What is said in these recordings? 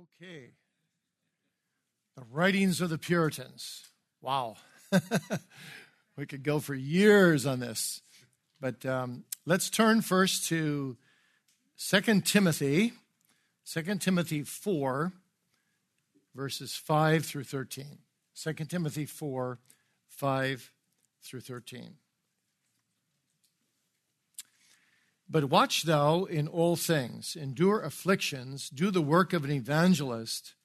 Okay. The writings of the Puritans. Wow. we could go for years on this. But um, let's turn first to 2 Timothy, 2 Timothy 4, verses 5 through 13. 2 Timothy 4, 5 through 13. But watch thou in all things, endure afflictions, do the work of an evangelist,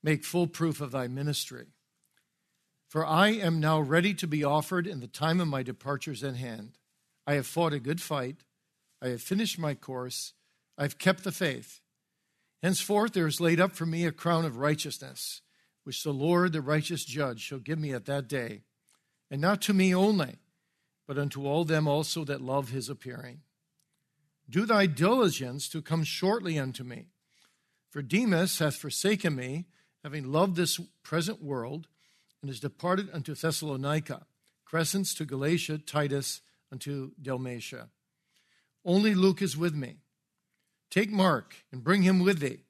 make full proof of thy ministry. For I am now ready to be offered, and the time of my departure is at hand. I have fought a good fight, I have finished my course, I have kept the faith. Henceforth there is laid up for me a crown of righteousness, which the Lord, the righteous judge, shall give me at that day, and not to me only, but unto all them also that love his appearing. Do thy diligence to come shortly unto me. For Demas hath forsaken me, having loved this present world, and is departed unto Thessalonica, Crescens to Galatia, Titus unto Dalmatia. Only Luke is with me. Take Mark and bring him with thee,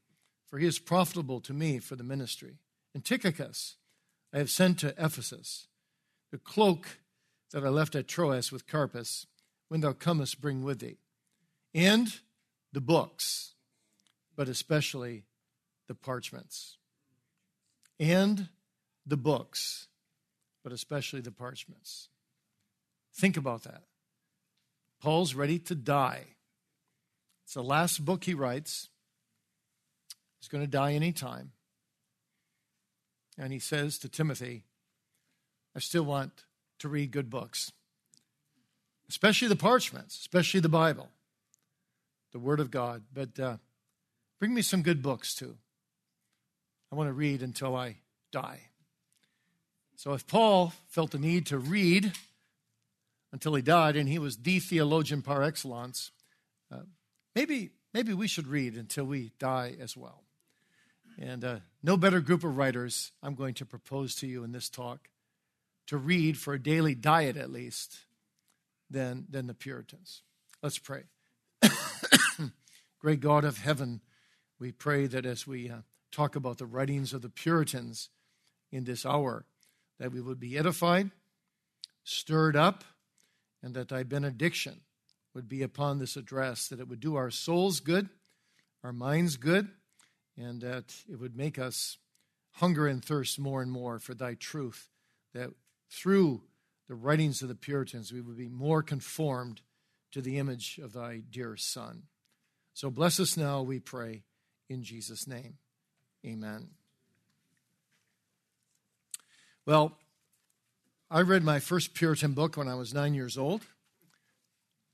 for he is profitable to me for the ministry. And Tychicus I have sent to Ephesus. The cloak that I left at Troas with Carpus, when thou comest, bring with thee and the books, but especially the parchments. And the books, but especially the parchments. Think about that. Paul's ready to die. It's the last book he writes. He's going to die anytime. And he says to Timothy, I still want to read good books, especially the parchments, especially the Bible the Word of God. But uh, bring me some good books too. I want to read until I die. So if Paul felt the need to read until he died, and he was the theologian par excellence, uh, maybe maybe we should read until we die as well. And uh, no better group of writers I'm going to propose to you in this talk to read for a daily diet at least than, than the Puritans. Let's pray. Great God of heaven, we pray that as we uh, talk about the writings of the Puritans in this hour, that we would be edified, stirred up, and that thy benediction would be upon this address, that it would do our souls good, our minds good, and that it would make us hunger and thirst more and more for thy truth, that through the writings of the Puritans we would be more conformed to the image of thy dear Son. So bless us now, we pray, in Jesus' name. Amen. Well, I read my first Puritan book when I was nine years old.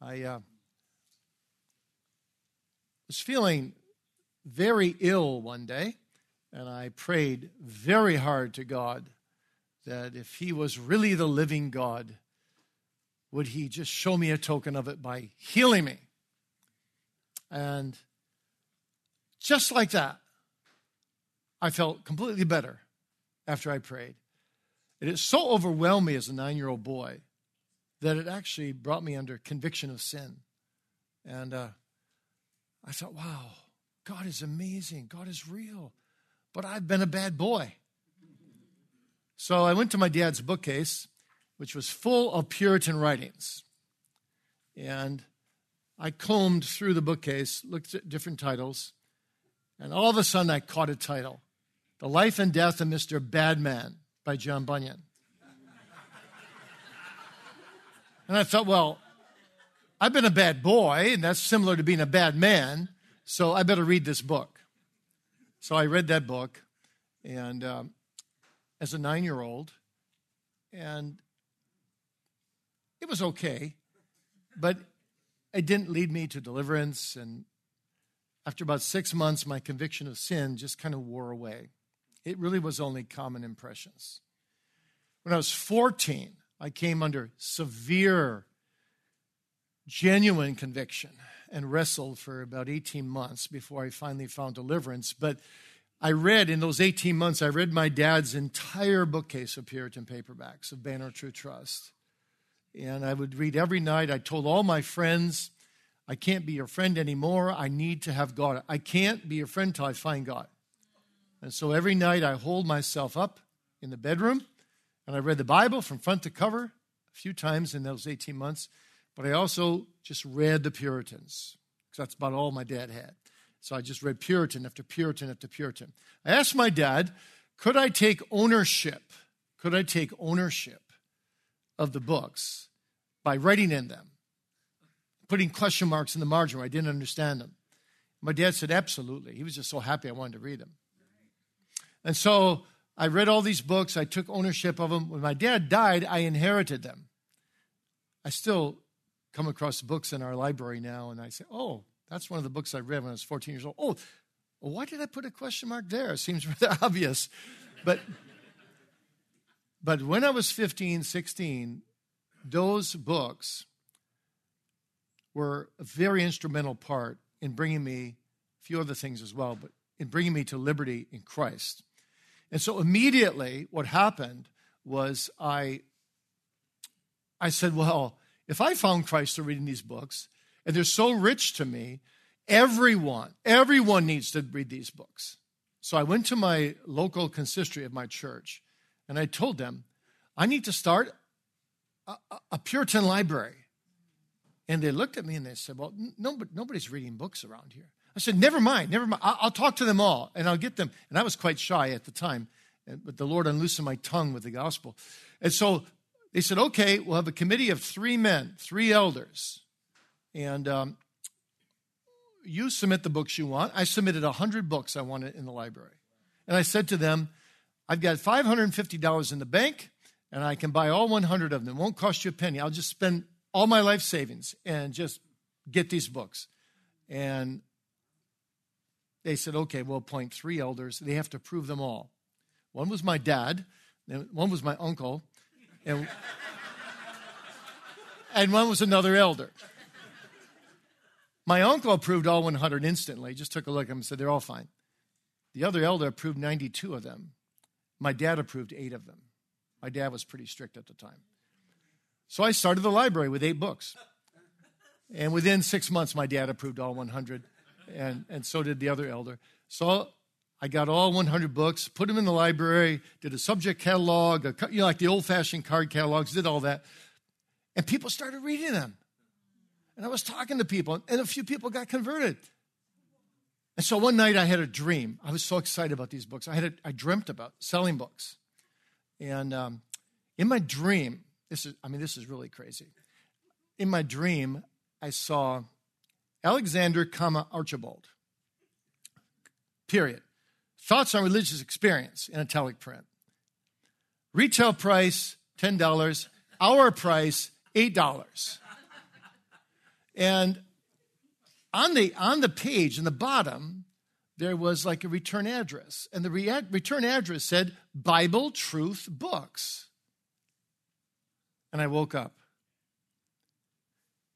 I uh, was feeling very ill one day, and I prayed very hard to God that if He was really the living God, would He just show me a token of it by healing me? And just like that, I felt completely better after I prayed. It so overwhelmed me as a nine year old boy that it actually brought me under conviction of sin. And uh, I thought, wow, God is amazing. God is real. But I've been a bad boy. So I went to my dad's bookcase, which was full of Puritan writings. And I combed through the bookcase, looked at different titles, and all of a sudden I caught a title The Life and Death of Mr. Badman by John Bunyan. and I thought, well, I've been a bad boy, and that's similar to being a bad man, so I better read this book. So I read that book, and um, as a nine year old, and it was okay, but it didn't lead me to deliverance. And after about six months, my conviction of sin just kind of wore away. It really was only common impressions. When I was 14, I came under severe, genuine conviction and wrestled for about 18 months before I finally found deliverance. But I read in those 18 months, I read my dad's entire bookcase of Puritan paperbacks of Banner True Trust and I would read every night. I told all my friends, I can't be your friend anymore. I need to have God. I can't be your friend till I find God. And so every night I hold myself up in the bedroom and I read the Bible from front to cover a few times in those 18 months, but I also just read the Puritans because that's about all my dad had. So I just read Puritan after Puritan after Puritan. I asked my dad, could I take ownership? Could I take ownership of the books by writing in them, putting question marks in the margin where I didn't understand them? My dad said, absolutely. He was just so happy I wanted to read them. And so I read all these books. I took ownership of them. When my dad died, I inherited them. I still come across books in our library now, and I say, oh, that's one of the books I read when I was 14 years old. Oh, why did I put a question mark there? It seems rather obvious. But, but when I was 15, 16, those books were a very instrumental part in bringing me a few other things as well, but in bringing me to liberty in Christ. And so immediately what happened was I I said, well, if I found Christ through reading these books, and they're so rich to me, everyone, everyone needs to read these books. So I went to my local consistory of my church, and I told them, I need to start a, Puritan library. And they looked at me and they said, Well, nobody's reading books around here. I said, Never mind, never mind. I'll, I'll talk to them all and I'll get them. And I was quite shy at the time, but the Lord unloosened my tongue with the gospel. And so they said, Okay, we'll have a committee of three men, three elders. And um, you submit the books you want. I submitted 100 books I wanted in the library. And I said to them, I've got $550 in the bank, and I can buy all 100 of them. It won't cost you a penny. I'll just spend all my life savings and just get these books. And they said, okay, we'll appoint three elders. They have to prove them all. One was my dad, one was my uncle, and, and one was another elder. My uncle approved all 100 instantly, just took a look at them and said, they're all fine. The other elder approved 92 of them. My dad approved eight of them. My dad was pretty strict at the time. So I started the library with eight books. And within six months, my dad approved all 100, and, and so did the other elder. So I got all 100 books, put them in the library, did a subject catalog, a, you know, like the old fashioned card catalogs, did all that. And people started reading them. And I was talking to people, and a few people got converted. And so one night I had a dream. I was so excited about these books. I had a, I dreamt about selling books. And um, in my dream, this is, I mean, this is really crazy. In my dream, I saw Alexander, comma, Archibald. Period. Thoughts on religious experience in italic print. Retail price, $10. Our price, $8. And on the, on the page in the bottom, there was like a return address. And the re- return address said Bible Truth Books and I woke up.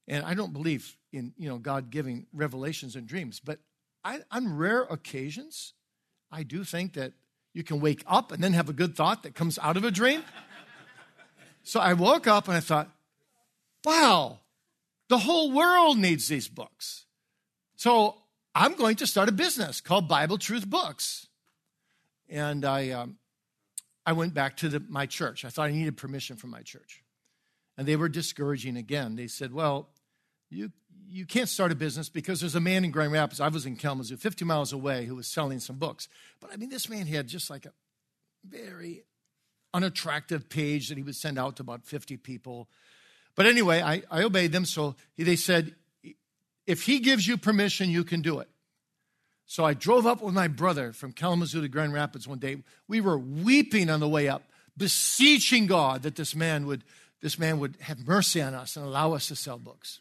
And I don't believe in you know God giving revelations and dreams, but I, on rare occasions, I do think that you can wake up and then have a good thought that comes out of a dream. so I woke up and I thought, wow, the whole world needs these books. So I'm going to start a business called Bible Truth Books. And I, um, I went back to the, my church. I thought I needed permission from my church. And they were discouraging again. They said, Well, you, you can't start a business because there's a man in Grand Rapids, I was in Kalamazoo, 50 miles away, who was selling some books. But I mean, this man had just like a very unattractive page that he would send out to about 50 people. But anyway, I, I obeyed them. So they said, if he gives you permission, you can do it. So I drove up with my brother from Kalamazoo to Grand Rapids one day. We were weeping on the way up, beseeching God that this man would this man would have mercy on us and allow us to sell books.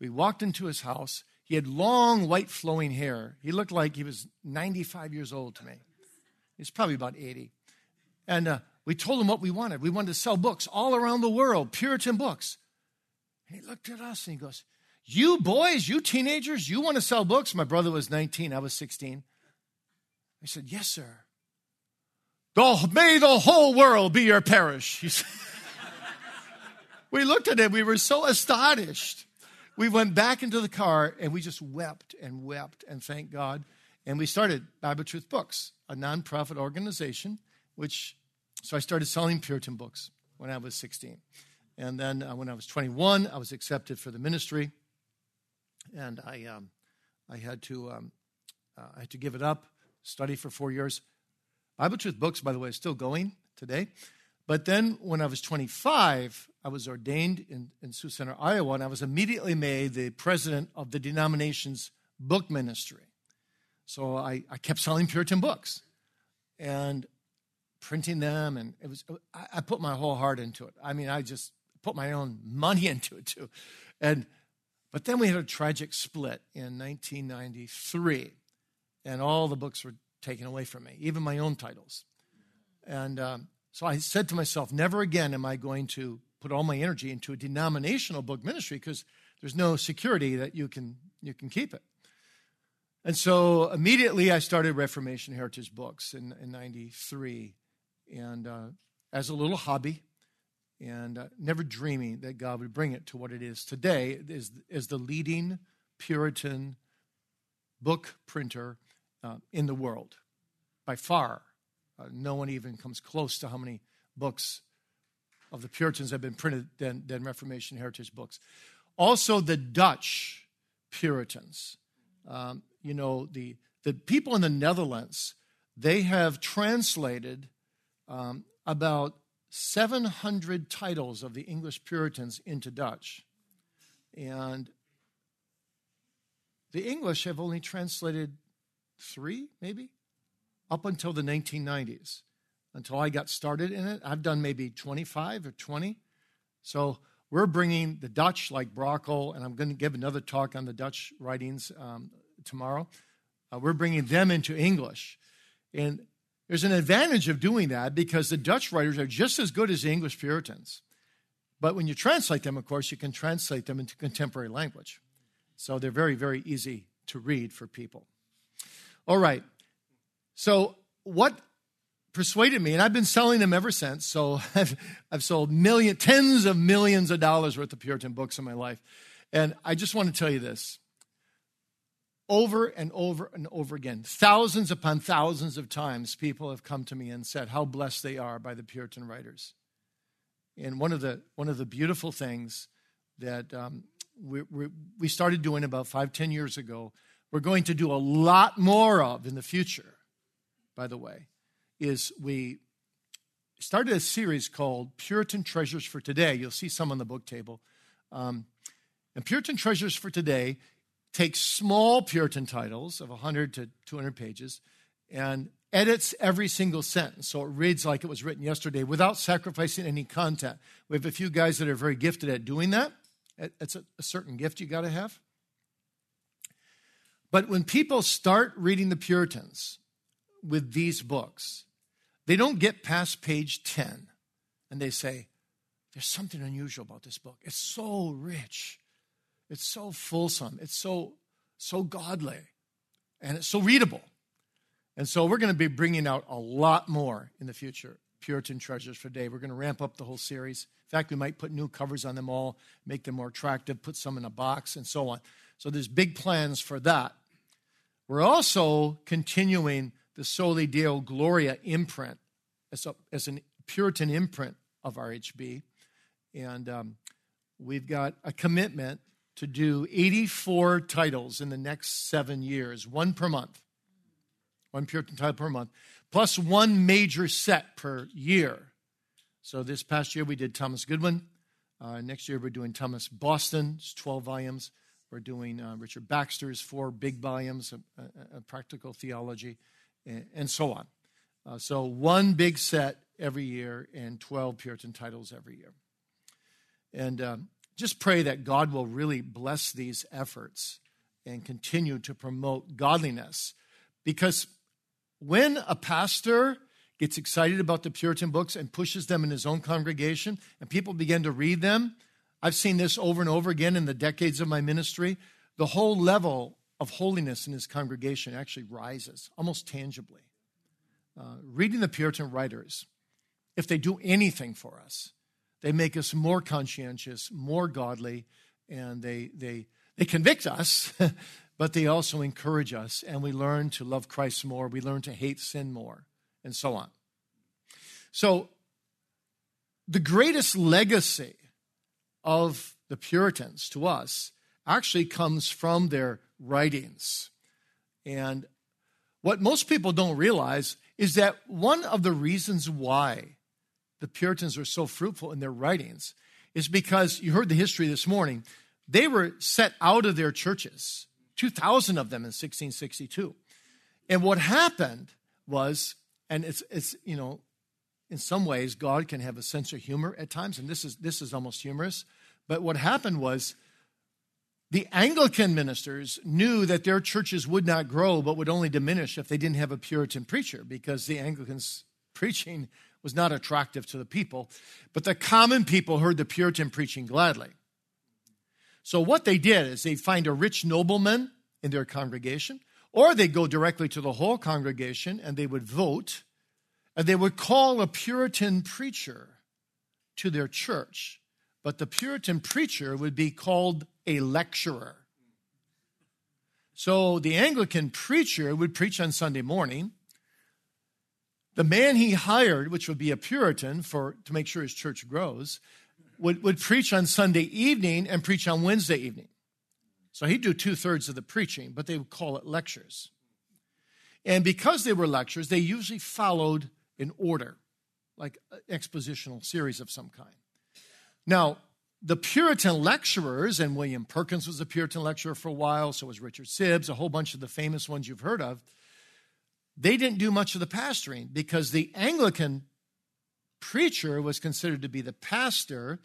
We walked into his house. He had long, white, flowing hair. He looked like he was 95 years old to me. He's probably about 80. And uh, we told him what we wanted. We wanted to sell books all around the world, Puritan books. And he looked at us and he goes, You boys, you teenagers, you want to sell books? My brother was 19, I was 16. I said, Yes, sir. may the whole world be your parish. He said, we looked at him, we were so astonished. We went back into the car and we just wept and wept and thanked God. And we started Bible Truth Books, a nonprofit organization, which, so I started selling Puritan books when I was 16. And then uh, when I was 21, I was accepted for the ministry. And I, um, I, had to, um, uh, I had to give it up, study for four years. Bible Truth Books, by the way, is still going today. But then when I was 25, I was ordained in, in Sioux Center, Iowa, and I was immediately made the president of the denomination's book ministry. So I, I kept selling Puritan books and printing them, and it was I, I put my whole heart into it. I mean, I just put my own money into it too. And but then we had a tragic split in 1993, and all the books were taken away from me, even my own titles. And um, so I said to myself, never again am I going to put all my energy into a denominational book ministry because there's no security that you can you can keep it. And so immediately I started Reformation Heritage Books in, in 93 and uh, as a little hobby and uh, never dreaming that God would bring it to what it is today is, is the leading Puritan book printer uh, in the world by far. Uh, no one even comes close to how many books of the Puritans have been printed than, than Reformation heritage books. Also, the Dutch Puritans. Um, you know, the, the people in the Netherlands, they have translated um, about 700 titles of the English Puritans into Dutch. And the English have only translated three, maybe? up until the 1990s, until I got started in it. I've done maybe 25 or 20. So we're bringing the Dutch, like Brakel, and I'm going to give another talk on the Dutch writings um, tomorrow. Uh, we're bringing them into English. And there's an advantage of doing that because the Dutch writers are just as good as the English Puritans. But when you translate them, of course, you can translate them into contemporary language. So they're very, very easy to read for people. All right. So, what persuaded me, and I've been selling them ever since. So, I've, I've sold of millions of dollars worth of Puritan books in my life. And I just want to tell you this over and over and over again, thousands upon thousands of times, people have come to me and said how blessed they are by the Puritan writers. And one of the, one of the beautiful things that um, we, we, we started doing about five, ten years ago, we're going to do a lot more of in the future by the way, is we started a series called Puritan Treasures for Today. You'll see some on the book table. Um, and Puritan Treasures for Today takes small Puritan titles of 100 to 200 pages and edits every single sentence so it reads like it was written yesterday without sacrificing any content. We have a few guys that are very gifted at doing that. It's a, certain gift you got to have. But when people start reading the Puritans, with these books, they don't get past page 10 and they say, There's something unusual about this book. It's so rich, it's so fulsome, it's so, so godly, and it's so readable. And so we're going to be bringing out a lot more in the future. Puritan Treasures for Day. We're going to ramp up the whole series. In fact, we might put new covers on them all, make them more attractive, put some in a box, and so on. So there's big plans for that. We're also continuing the Soli Deo Gloria imprint as, a, as a Puritan imprint of RHB. And um, we've got a commitment to do 84 titles in the next seven years, one per month, one Puritan title per month, plus one major set per year. So this past year we did Thomas Goodwin. Uh, next year we're doing Thomas Boston, it's 12 volumes. We're doing uh, Richard Baxter's four big volumes of, uh, practical theology and so on. Uh, so one big set every year and 12 Puritan titles every year. And um, just pray that God will really bless these efforts and continue to promote godliness. Because when a pastor gets excited about the Puritan books and pushes them in his own congregation, and people begin to read them, I've seen this over and over again in the decades of my ministry. The whole level of holiness in his congregation actually rises almost tangibly. Uh, reading the Puritan writers, if they do anything for us, they make us more conscientious, more godly, and they, they, they convict us, but they also encourage us, and we learn to love Christ more, we learn to hate sin more, and so on. So, the greatest legacy of the Puritans to us actually comes from their writings. And what most people don't realize is that one of the reasons why the Puritans are so fruitful in their writings is because you heard the history this morning. They were set out of their churches, 2,000 of them in 1662. And what happened was, and it's, it's, you know, in some ways, God can have a sense of humor at times, and this is, this is almost humorous. But what happened was the Anglican ministers knew that their churches would not grow, but would only diminish if they didn't have a Puritan preacher, because the Anglicans' preaching was not attractive to the people. But the common people heard the Puritan preaching gladly. So what they did is they find a rich nobleman in their congregation, or they'd go directly to the whole congregation and they would vote, and they would call a Puritan preacher to their church. But the Puritan preacher would be called a lecturer. So the Anglican preacher would preach on Sunday morning. The man he hired, which would be a Puritan for to make sure his church grows, would, would preach on Sunday evening and preach on Wednesday evening. So he'd do two thirds of the preaching, but they would call it lectures. And because they were lectures, they usually followed in order, like an expositional series of some kind. Now, the Puritan lecturers, and William Perkins was a Puritan lecturer for a while, so was Richard Sibbes, a whole bunch of the famous ones you've heard of, they didn't do much of the pastoring because the Anglican preacher was considered to be the pastor.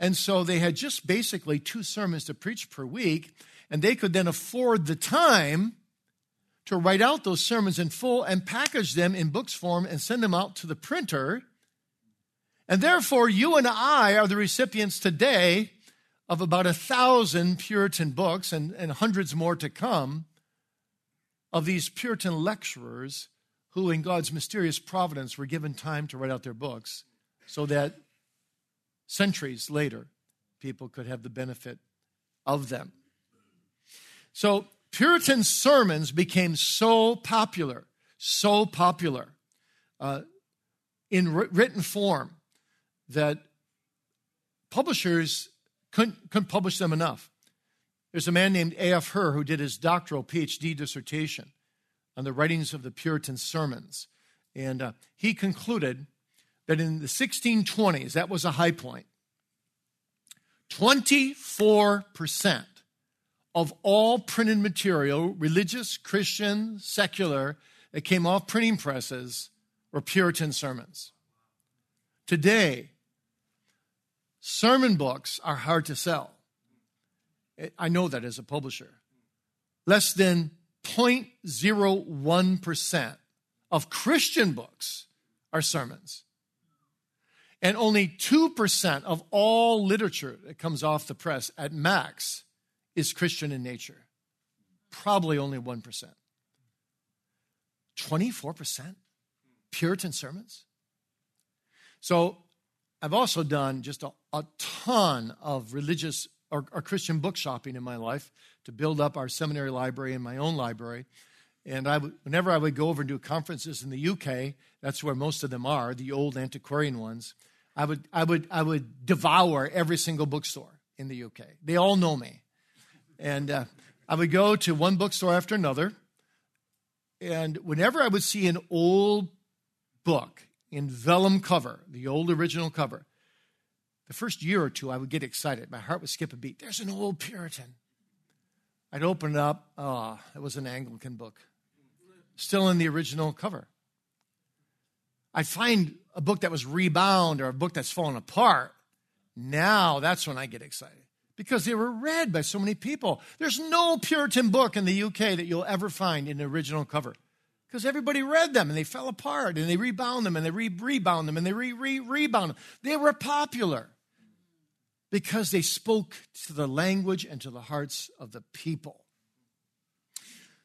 And so they had just basically two sermons to preach per week, and they could then afford the time to write out those sermons in full and package them in books form and send them out to the printer. And therefore, you and I are the recipients today of about a thousand Puritan books and, and hundreds more to come of these Puritan lecturers who, in God's mysterious providence, were given time to write out their books so that centuries later, people could have the benefit of them. So, Puritan sermons became so popular, so popular uh, in written form that publishers couldn't, couldn't publish them enough. There's a man named A.F. Herr who did his doctoral PhD dissertation on the writings of the Puritan sermons. And uh, he concluded that in the 1620s, that was a high point, 24% of all printed material, religious, Christian, secular, that came off printing presses were Puritan sermons. Today, sermon books are hard to sell. I know that as a publisher. Less than 0.01% of Christian books are sermons. And only 2% of all literature that comes off the press at max is Christian in nature. Probably only 1%. 24% Puritan sermons. So I've also done just a, a ton of religious or, or, Christian book shopping in my life to build up our seminary library and my own library. And I whenever I would go over and do conferences in the UK, that's where most of them are, the old antiquarian ones. I would, I would, I would devour every single bookstore in the UK. They all know me. And uh, I would go to one bookstore after another. And whenever I would see an old book in vellum cover, the old original cover, the first year or two I would get excited. My heart would skip a beat. There's an old Puritan. I'd open it up. Ah, oh, it was an Anglican book, still in the original cover. I'd find a book that was rebound or a book that's fallen apart. Now that's when I get excited because they were read by so many people. There's no Puritan book in the UK that you'll ever find in the original cover because everybody read them and they fell apart and they rebound them and they re rebound them and they re re rebound them. They were popular because they spoke to the language and to the hearts of the people.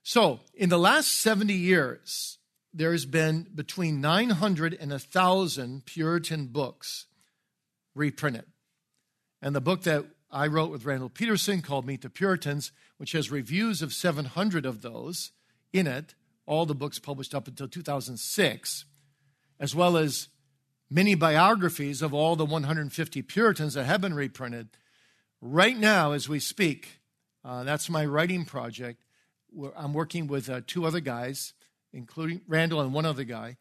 So, in the last 70 years, there has been between 900 and 1,000 Puritan books reprinted. And the book that I wrote with Randall Pederson called Meet the Puritans, which has reviews of 700 of those in it, all the books published up until 2006, as well as many biographies of all the 150 Puritans that have been reprinted. Right now, as we speak, uh, that's my writing project. I'm working with uh, two other guys, including Randall and one other guy,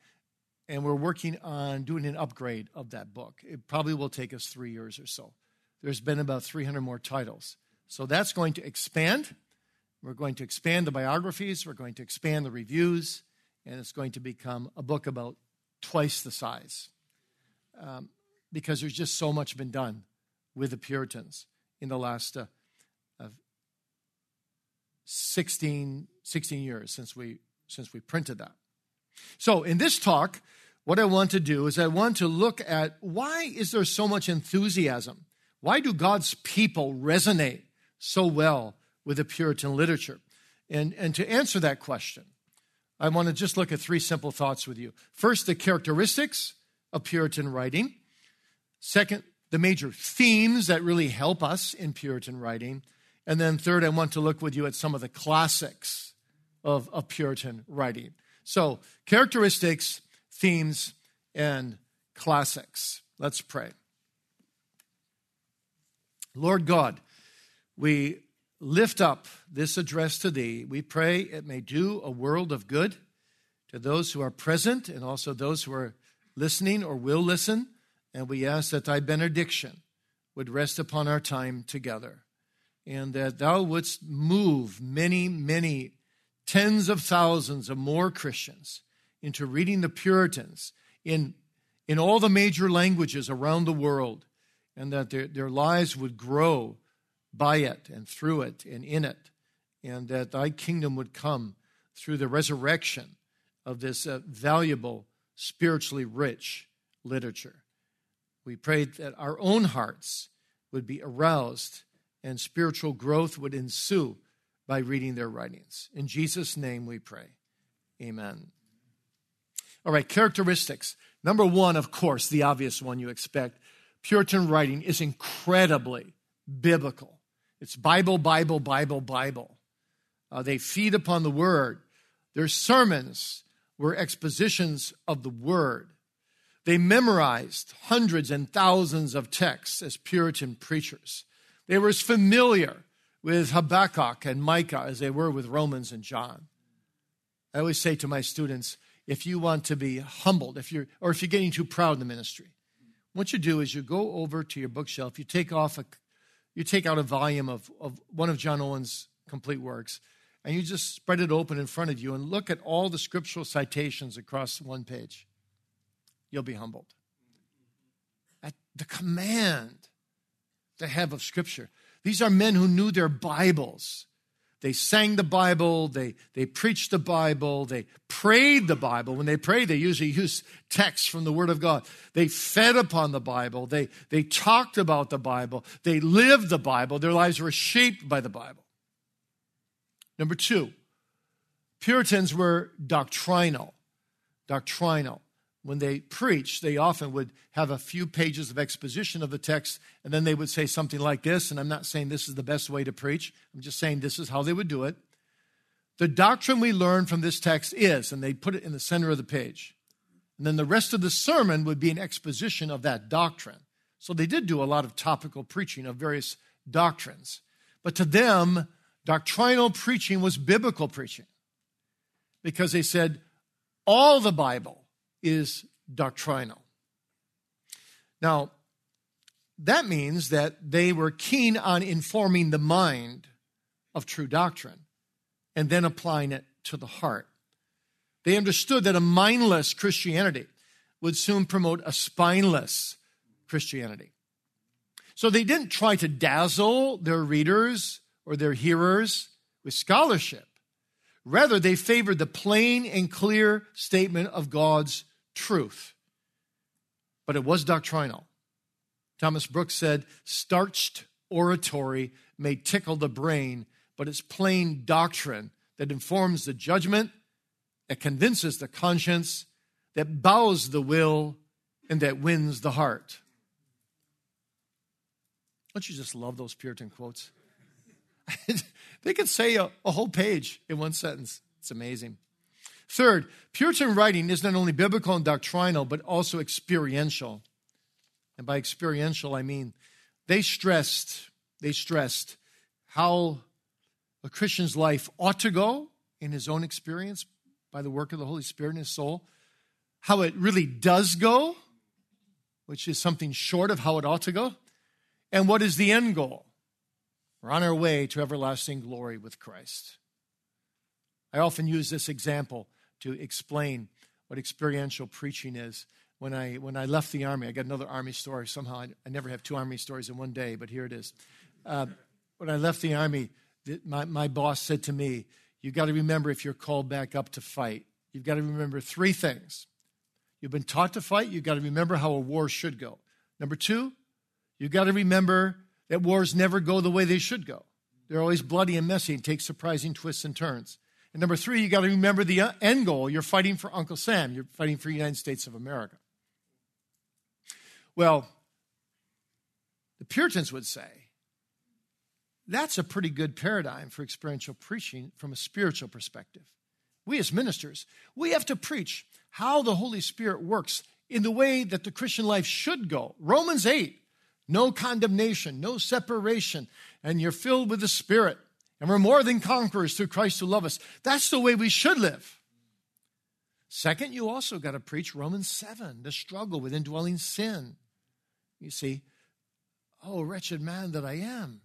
and we're working on doing an upgrade of that book. It probably will take us three years or so. There's been about 300 more titles. So that's going to expand. We're going to expand the biographies, we're going to expand the reviews, and it's going to become a book about twice the size. Um, because there's just so much been done with the Puritans in the last uh, uh, 16, 16 years since we, since we printed that. So in this talk, what I want to do is I want to look at why is there so much enthusiasm? Why do God's people resonate so well with the Puritan literature? And, and to answer that question, I want to just look at three simple thoughts with you. First, the characteristics of Puritan writing. Second, the major themes that really help us in Puritan writing. And then third, I want to look with you at some of the classics of, of Puritan writing. So, characteristics, themes, and classics. Let's pray. Lord God, we lift up this address to Thee. We pray it may do a world of good to those who are present and also those who are listening or will listen. And we ask that Thy benediction would rest upon our time together and that Thou wouldst move many, many tens of thousands of more Christians into reading the Puritans in, in all the major languages around the world, and that their, their lives would grow by it and through it and in it, and that thy kingdom would come through the resurrection of this uh, valuable, spiritually rich literature. We pray that our own hearts would be aroused and spiritual growth would ensue by reading their writings. In Jesus' name we pray. Amen. All right, characteristics. Number one, of course, the obvious one you expect Puritan writing is incredibly biblical. It's Bible, Bible, Bible, Bible. Uh, they feed upon the word. Their sermons were expositions of the word. They memorized hundreds and thousands of texts as Puritan preachers. They were as familiar with Habakkuk and Micah as they were with Romans and John. I always say to my students, if you want to be humbled, if you're, or if you're getting too proud in the ministry, what you do is you go over to your bookshelf, you take off a, you take out a volume of, of one of John Owen's complete works, and you just spread it open in front of you and look at all the scriptural citations across one page. You'll be humbled. At the command they have of Scripture. These are men who knew their Bibles. They sang the Bible, they, they preached the Bible, they prayed the Bible. When they prayed, they usually used texts from the Word of God. They fed upon the Bible, they, they talked about the Bible, they lived the Bible, their lives were shaped by the Bible. Number two, Puritans were doctrinal. Doctrinal when they preached, they often would have a few pages of exposition of the text, and then they would say something like this. And I'm not saying this is the best way to preach, I'm just saying this is how they would do it. The doctrine we learn from this text is, and they put it in the center of the page. And then the rest of the sermon would be an exposition of that doctrine. So they did do a lot of topical preaching of various doctrines. But to them, doctrinal preaching was biblical preaching because they said all the Bible is doctrinal. Now, that means that they were keen on informing the mind of true doctrine and then applying it to the heart. They understood that a mindless Christianity would soon promote a spineless Christianity. So they didn't try to dazzle their readers or their hearers with scholarship. Rather, they favored the plain and clear statement of God's truth, but it was doctrinal. Thomas Brooks said, starched oratory may tickle the brain, but it's plain doctrine that informs the judgment, that convinces the conscience, that bows the will, and that wins the heart. Don't you just love those Puritan quotes? they could say a, a whole page in one sentence. It's amazing. Third, Puritan writing is not only biblical and doctrinal, but also experiential. And by experiential, I mean they stressed, they stressed how a Christian's life ought to go in his own experience by the work of the Holy Spirit in his soul, how it really does go, which is something short of how it ought to go, and what is the end goal. We're on our way to everlasting glory with Christ. I often use this example to explain what experiential preaching is. When I, when I left the Army, I got another Army story. Somehow I, I never have two Army stories in one day, but here it is. Uh, when I left the Army, my, my boss said to me, You've got to remember if you're called back up to fight, you've got to remember three things. You've been taught to fight, you've got to remember how a war should go. Number two, you've got to remember that wars never go the way they should go. They're always bloody and messy and take surprising twists and turns. And number three, you got to remember the uh, end goal. You're fighting for Uncle Sam. You're fighting for the United States of America. Well, the Puritans would say that's a pretty good paradigm for experiential preaching from a spiritual perspective. We as ministers, we have to preach how the Holy Spirit works in the way that the Christian life should go. Romans 8, no condemnation, no separation, and you're filled with the Spirit. And we're more than conquerors through Christ who love us. That's the way we should live. Second, you also got to preach Romans 7, the struggle with indwelling sin. You see, oh, wretched man that I am.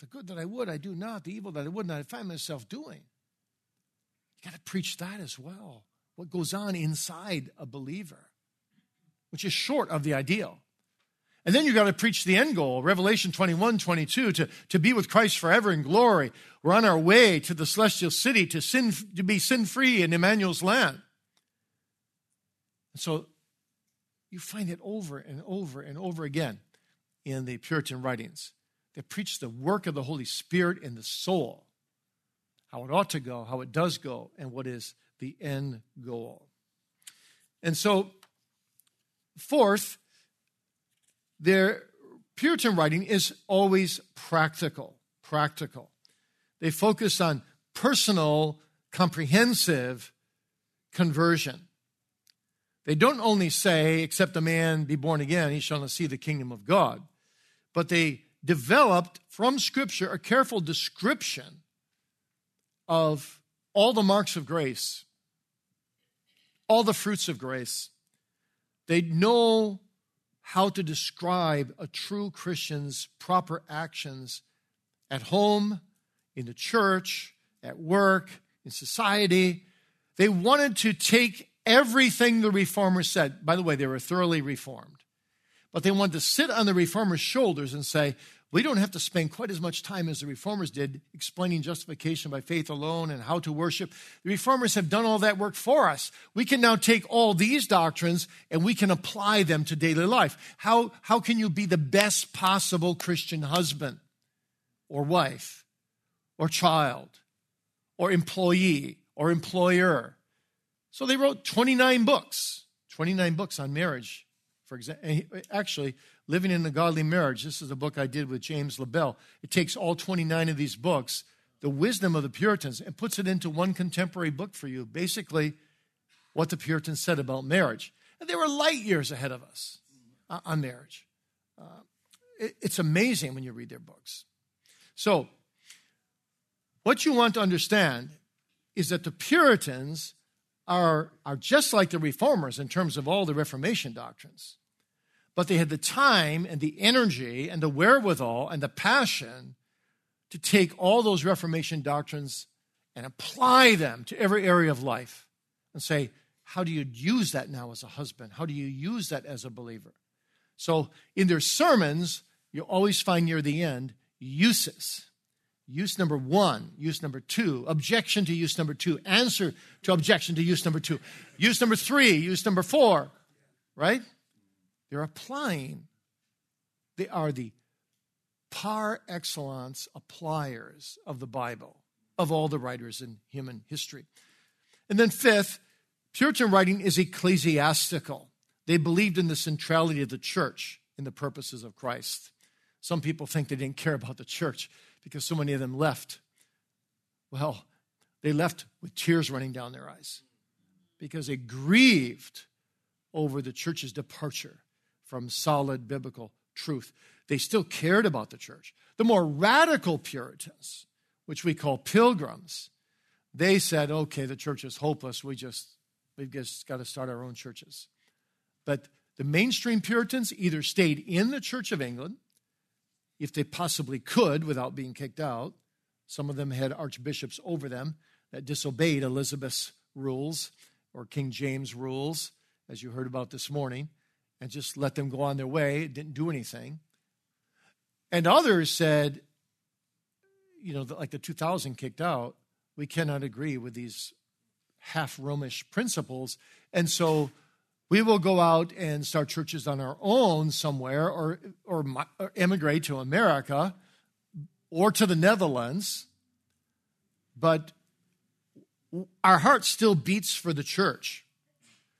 The good that I would, I do not. The evil that I would not, I find myself doing. You got to preach that as well. What goes on inside a believer, which is short of the ideal. And then you've got to preach the end goal, Revelation 21, 22, to, to be with Christ forever in glory. We're on our way to the celestial city to sin, to be sin free in Emmanuel's land. And so you find it over and over and over again in the Puritan writings that preach the work of the Holy Spirit in the soul, how it ought to go, how it does go, and what is the end goal. And so, fourth, their Puritan writing is always practical. Practical. They focus on personal, comprehensive conversion. They don't only say, except a man be born again, he shall not see the kingdom of God, but they developed from Scripture a careful description of all the marks of grace, all the fruits of grace. They know how to describe a true Christian's proper actions at home, in the church, at work, in society. They wanted to take everything the reformers said. By the way, they were thoroughly reformed. But they wanted to sit on the reformers' shoulders and say, we don't have to spend quite as much time as the reformers did explaining justification by faith alone and how to worship. The reformers have done all that work for us. We can now take all these doctrines and we can apply them to daily life. How, how can you be the best possible Christian husband or wife or child or employee or employer? So they wrote 29 books, 29 books on marriage, for example. Actually, Living in a Godly Marriage. This is a book I did with James LaBelle. It takes all 29 of these books, the wisdom of the Puritans, and puts it into one contemporary book for you. Basically, what the Puritans said about marriage. And they were light years ahead of us uh, on marriage. Uh, it, it's amazing when you read their books. So, what you want to understand is that the Puritans are, are just like the Reformers in terms of all the Reformation doctrines but they had the time and the energy and the wherewithal and the passion to take all those Reformation doctrines and apply them to every area of life and say, how do you use that now as a husband? How do you use that as a believer? So in their sermons, you always find near the end uses. Use number one, use number two, objection to use number two, answer to objection to use number two, use number three, use number four, right? They're applying. They are the par excellence appliers of the Bible, of all the writers in human history. And then, fifth, Puritan writing is ecclesiastical. They believed in the centrality of the church in the purposes of Christ. Some people think they didn't care about the church because so many of them left. Well, they left with tears running down their eyes because they grieved over the church's departure from solid biblical truth. They still cared about the church. The more radical Puritans, which we call pilgrims, they said, okay, the church is hopeless. We just, we've just got to start our own churches. But the mainstream Puritans either stayed in the Church of England, if they possibly could without being kicked out. Some of them had archbishops over them that disobeyed Elizabeth's rules or King James rules, as you heard about this morning, and just let them go on their way. It didn't do anything. And others said, you know, like the 2000 kicked out, we cannot agree with these half Romish principles. And so we will go out and start churches on our own somewhere or, or, or immigrate to America or to the Netherlands. But our heart still beats for the church.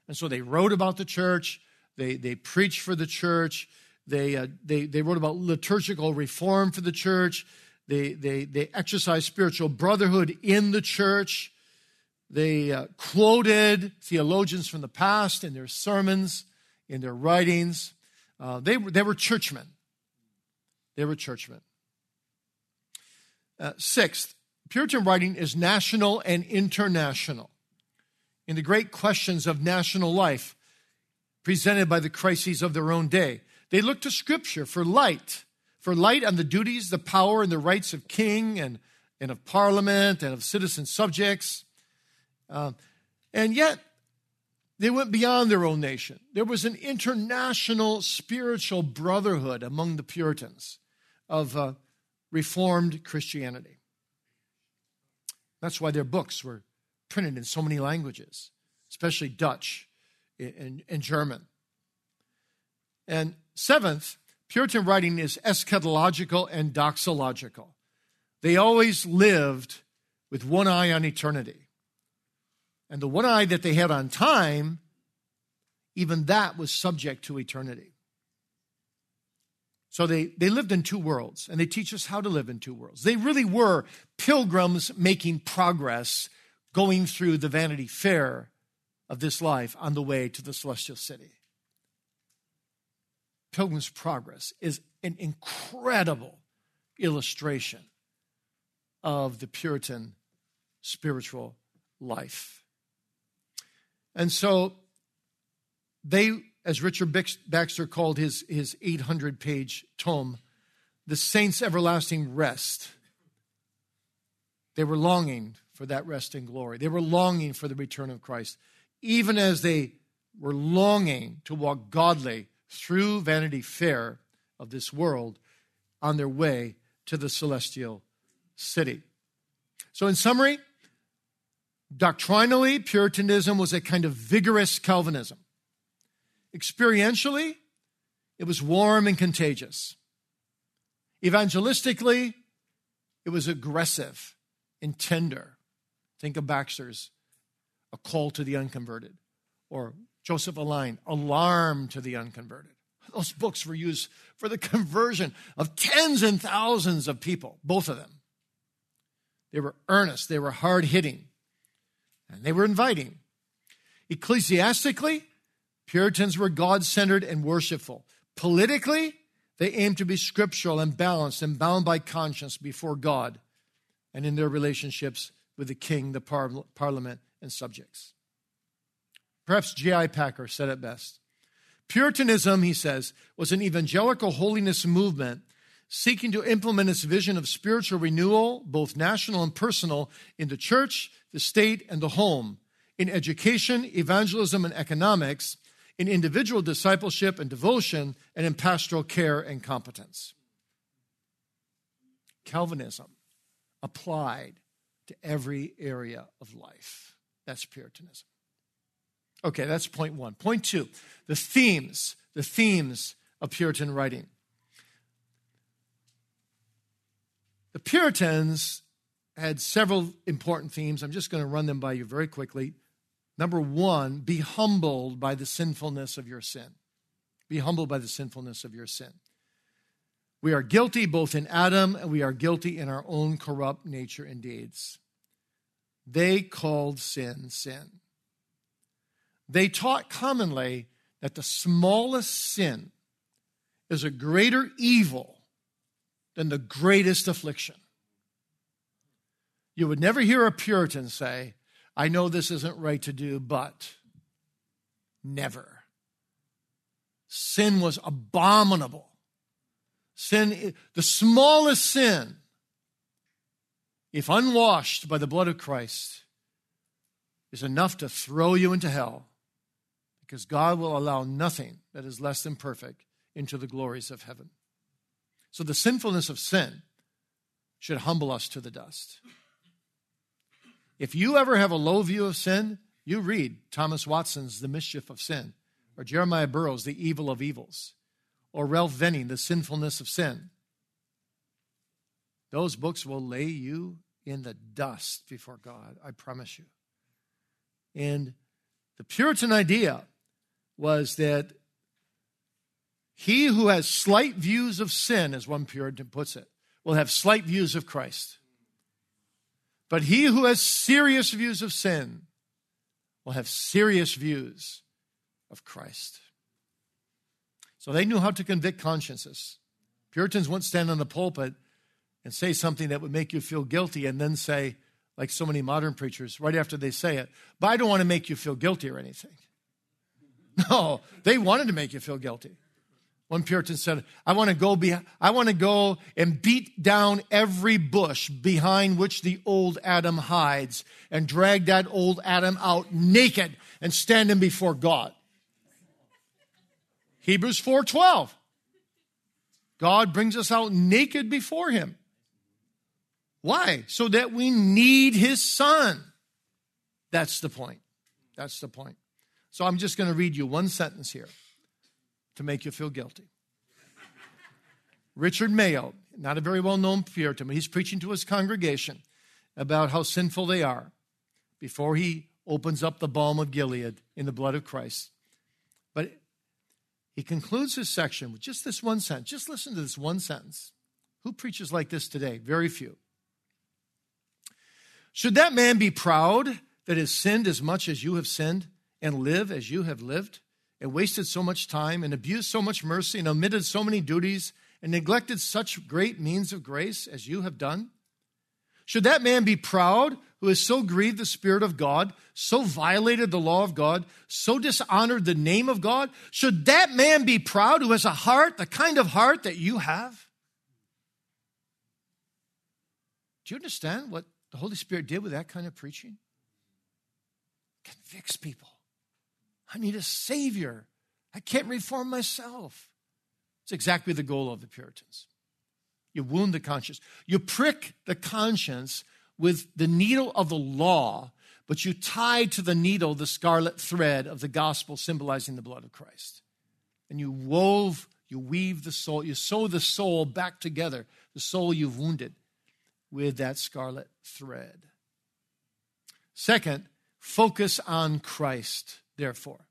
And so they wrote about the church, they, they preached for the church, they, uh, they, they wrote about liturgical reform for the church, they, they, they exercised spiritual brotherhood in the church. They uh, quoted theologians from the past in their sermons, in their writings. Uh, they, they were churchmen. They were churchmen. Uh, sixth, Puritan writing is national and international. In the great questions of national life presented by the crises of their own day, they looked to Scripture for light, for light on the duties, the power, and the rights of king and, and of parliament and of citizen subjects. Uh, and yet, they went beyond their own nation. There was an international spiritual brotherhood among the Puritans of uh, Reformed Christianity. That's why their books were printed in so many languages, especially Dutch and, and German. And seventh, Puritan writing is eschatological and doxological. They always lived with one eye on eternity. And the one eye that they had on time, even that was subject to eternity. So they, they lived in two worlds, and they teach us how to live in two worlds. They really were pilgrims making progress, going through the vanity fair of this life on the way to the celestial city. Pilgrim's Progress is an incredible illustration of the Puritan spiritual life. And so they, as Richard Baxter called his, his 800 page tome, the saints' everlasting rest. They were longing for that rest in glory. They were longing for the return of Christ, even as they were longing to walk godly through Vanity Fair of this world on their way to the celestial city. So, in summary, doctrinally, Puritanism was a kind of vigorous Calvinism. Experientially, it was warm and contagious. Evangelistically, it was aggressive and tender. Think of Baxter's A Call to the Unconverted, or Joseph Alleine, Alarm to the Unconverted. Those books were used for the conversion of tens and thousands of people, both of them. They were earnest, they were hard hitting, and they were inviting. Ecclesiastically, Puritans were God centered and worshipful. Politically, they aimed to be scriptural and balanced and bound by conscience before God and in their relationships with the king, the par- parliament, and subjects. Perhaps J.I. Packer said it best. Puritanism, he says, was an evangelical holiness movement seeking to implement its vision of spiritual renewal, both national and personal, in the church, the state, and the home, in education, evangelism, and economics, in individual discipleship and devotion, and in pastoral care and competence. Calvinism applied to every area of life. That's Puritanism. Okay, that's point one. Point two the themes, the themes of Puritan writing. The Puritans had several important themes. I'm just going to run them by you very quickly. Number one, be humbled by the sinfulness of your sin. Be humbled by the sinfulness of your sin. We are guilty both in Adam and we are guilty in our own corrupt nature and deeds. They called sin sin. They taught commonly that the smallest sin is a greater evil than the greatest affliction. You would never hear a Puritan say, I know this isn't right to do, but never. Sin was abominable. Sin, the smallest sin, if unwashed by the blood of Christ, is enough to throw you into hell because God will allow nothing that is less than perfect into the glories of heaven. So the sinfulness of sin should humble us to the dust. If you ever have a low view of sin, you read Thomas Watson's The Mischief of Sin, or Jeremiah Burroughs' The Evil of Evils, or Ralph Venning, The Sinfulness of Sin. Those books will lay you in the dust before God, I promise you. And the Puritan idea was that he who has slight views of sin, as one Puritan puts it, will have slight views of Christ. But he who has serious views of sin will have serious views of Christ. So they knew how to convict consciences. Puritans wouldn't stand on the pulpit and say something that would make you feel guilty and then say, like so many modern preachers, right after they say it, but I don't want to make you feel guilty or anything. No, they wanted to make you feel guilty. One Puritan said, I want to go be, I want to go and beat down every bush behind which the old Adam hides and drag that old Adam out naked and stand him before God. Hebrews 4:12. God brings us out naked before him. Why? So that we need his son. That's the point. That's the point. So I'm just going to read you one sentence here to make you feel guilty. Richard Mayo, not a very well known Puritan, but he's preaching to his congregation about how sinful they are before he opens up the balm of Gilead in the blood of Christ. But he concludes his section with just this one sentence. Just listen to this one sentence. Who preaches like this today? Very few. Should that man be proud that has sinned as much as you have sinned and live as you have lived? And wasted so much time and abused so much mercy and omitted so many duties and neglected such great means of grace as you have done? Should that man be proud who has so grieved the Spirit of God, so violated the law of God, so dishonored the name of God? Should that man be proud who has a heart, the kind of heart that you have? Do you understand what the Holy Spirit did with that kind of preaching? Convicts people. I need a Savior. I can't reform myself. It's exactly the goal of the Puritans. You wound the conscience, you prick the conscience with the needle of the law, but you tie to the needle the scarlet thread of the gospel symbolizing the blood of Christ. And you wove, you weave the soul, you sew the soul back together, the soul you've wounded, with that scarlet thread. Second, focus on Christ therefore.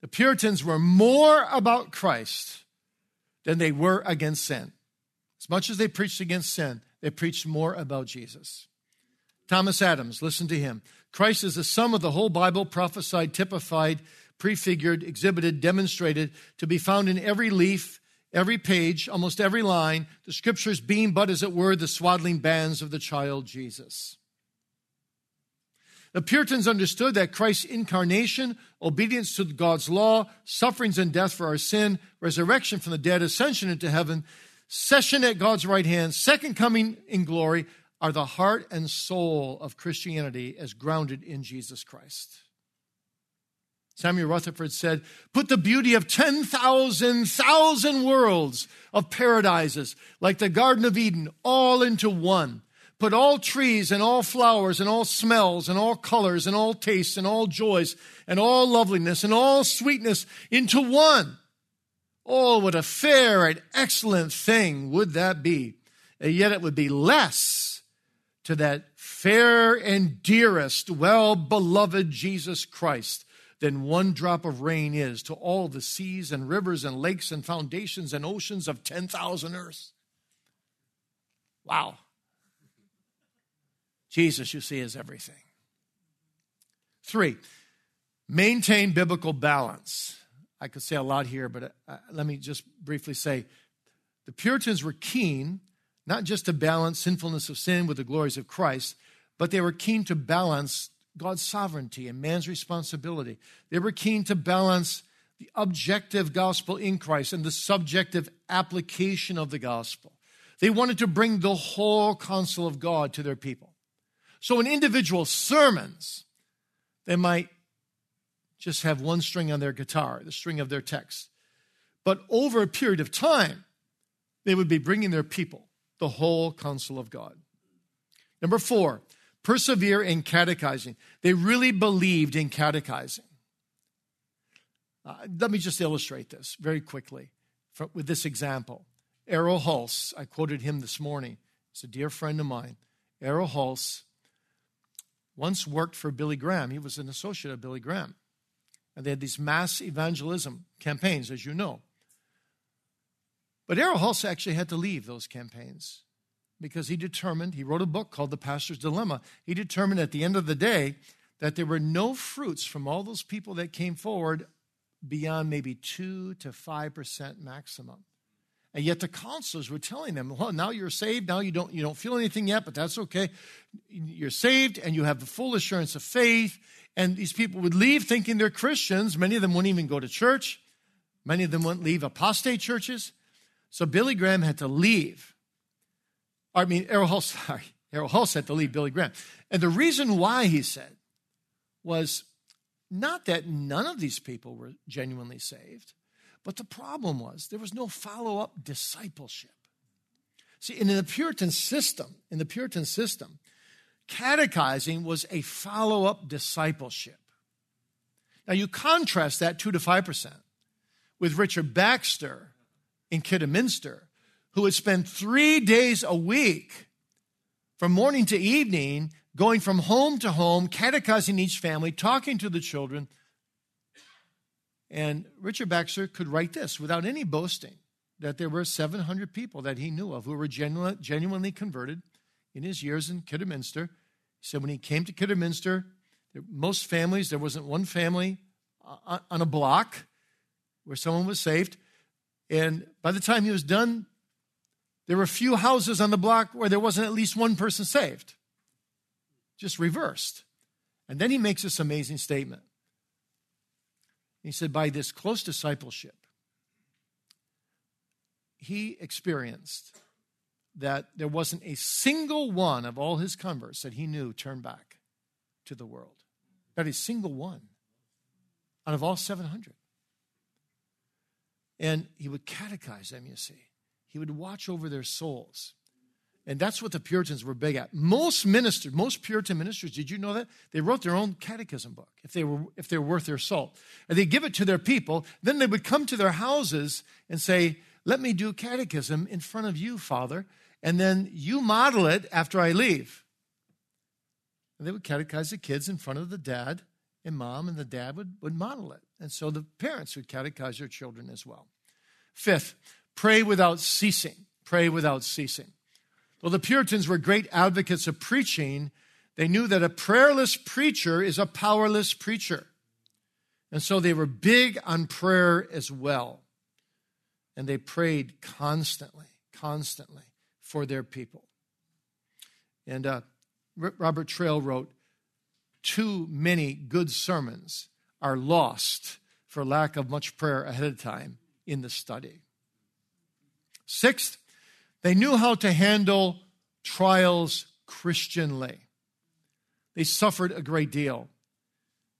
The Puritans were more about Christ than they were against sin. As much as they preached against sin, they preached more about Jesus. Thomas Adams, listen to him. Christ is the sum of the whole Bible, prophesied, typified, prefigured, exhibited, demonstrated, to be found in every leaf, every page, almost every line, the scriptures being but, as it were, the swaddling bands of the child Jesus. The Puritans understood that Christ's incarnation, obedience to God's law, sufferings and death for our sin, resurrection from the dead, ascension into heaven, session at God's right hand, second coming in glory are the heart and soul of Christianity as grounded in Jesus Christ. Samuel Rutherford said, Put the beauty of 10,000 thousand worlds of paradises, like the Garden of Eden, all into one Put all trees and all flowers and all smells and all colors and all tastes and all joys and all loveliness and all sweetness into one. Oh, what a fair and excellent thing would that be. And yet it would be less to that fair and dearest, well beloved Jesus Christ, than one drop of rain is to all the seas and rivers and lakes and foundations and oceans of 10,000 earths. Wow. Jesus, you see, is everything. Three, maintain biblical balance. I could say a lot here, but uh, let me just briefly say the Puritans were keen not just to balance sinfulness of sin with the glories of Christ, but they were keen to balance God's sovereignty and man's responsibility. They were keen to balance the objective gospel in Christ and the subjective application of the gospel. They wanted to bring the whole counsel of God to their people. So in individual sermons, they might just have one string on their guitar, the string of their text. But over a period of time, they would be bringing their people the whole counsel of God. Number four, persevere in catechizing. They really believed in catechizing. Uh, let me just illustrate this very quickly for, with this example. Erroll Hulse, I quoted him this morning. He's a dear friend of mine. Erroll Hulse once worked for Billy Graham. He was an associate of Billy Graham. And they had these mass evangelism campaigns, as you know. But Erroll Hulse actually had to leave those campaigns because he determined, he wrote a book called The Pastor's Dilemma. He determined at the end of the day that there were no fruits from all those people that came forward beyond maybe 2 to 5% maximum. And yet the counselors were telling them, well, now you're saved. Now you don't, you don't feel anything yet, but that's okay. You're saved and you have the full assurance of faith. And these people would leave thinking they're Christians. Many of them wouldn't even go to church. Many of them wouldn't leave apostate churches. So Billy Graham had to leave. I mean, Erroll Hulse, sorry, Erroll Hulse had to leave Billy Graham. And the reason why he said was not that none of these people were genuinely saved, but the problem was there was no follow up discipleship. See, in the Puritan system, in the Puritan system, catechizing was a follow up discipleship. Now you contrast that 2 to 5% with Richard Baxter in Kidderminster, who would spend three days a week from morning to evening going from home to home, catechizing each family, talking to the children, and Richard Baxter could write this without any boasting that there were 700 people that he knew of who were genuinely converted in his years in Kidderminster. He said when he came to Kidderminster, most families, there wasn't one family on a block where someone was saved. And by the time he was done, there were few houses on the block where there wasn't at least one person saved. Just reversed. And then he makes this amazing statement. He said, by this close discipleship, he experienced that there wasn't a single one of all his converts that he knew turned back to the world. Not a single one out of all 700. And he would catechize them, you see. He would watch over their souls. And that's what the Puritans were big at. Most ministers, most Puritan ministers, did you know that? They wrote their own catechism book if they were if they were worth their salt. And they give it to their people. Then they would come to their houses and say, Let me do catechism in front of you, Father, and then you model it after I leave. And they would catechize the kids in front of the dad and mom, and the dad would, would model it. And so the parents would catechize their children as well. Fifth, pray without ceasing. Pray without ceasing. Though the Puritans were great advocates of preaching, they knew that a prayerless preacher is a powerless preacher. And so they were big on prayer as well. And they prayed constantly, constantly for their people. And uh, Robert Traill wrote, Too many good sermons are lost for lack of much prayer ahead of time in the study. Sixth, they knew how to handle trials Christianly. They suffered a great deal.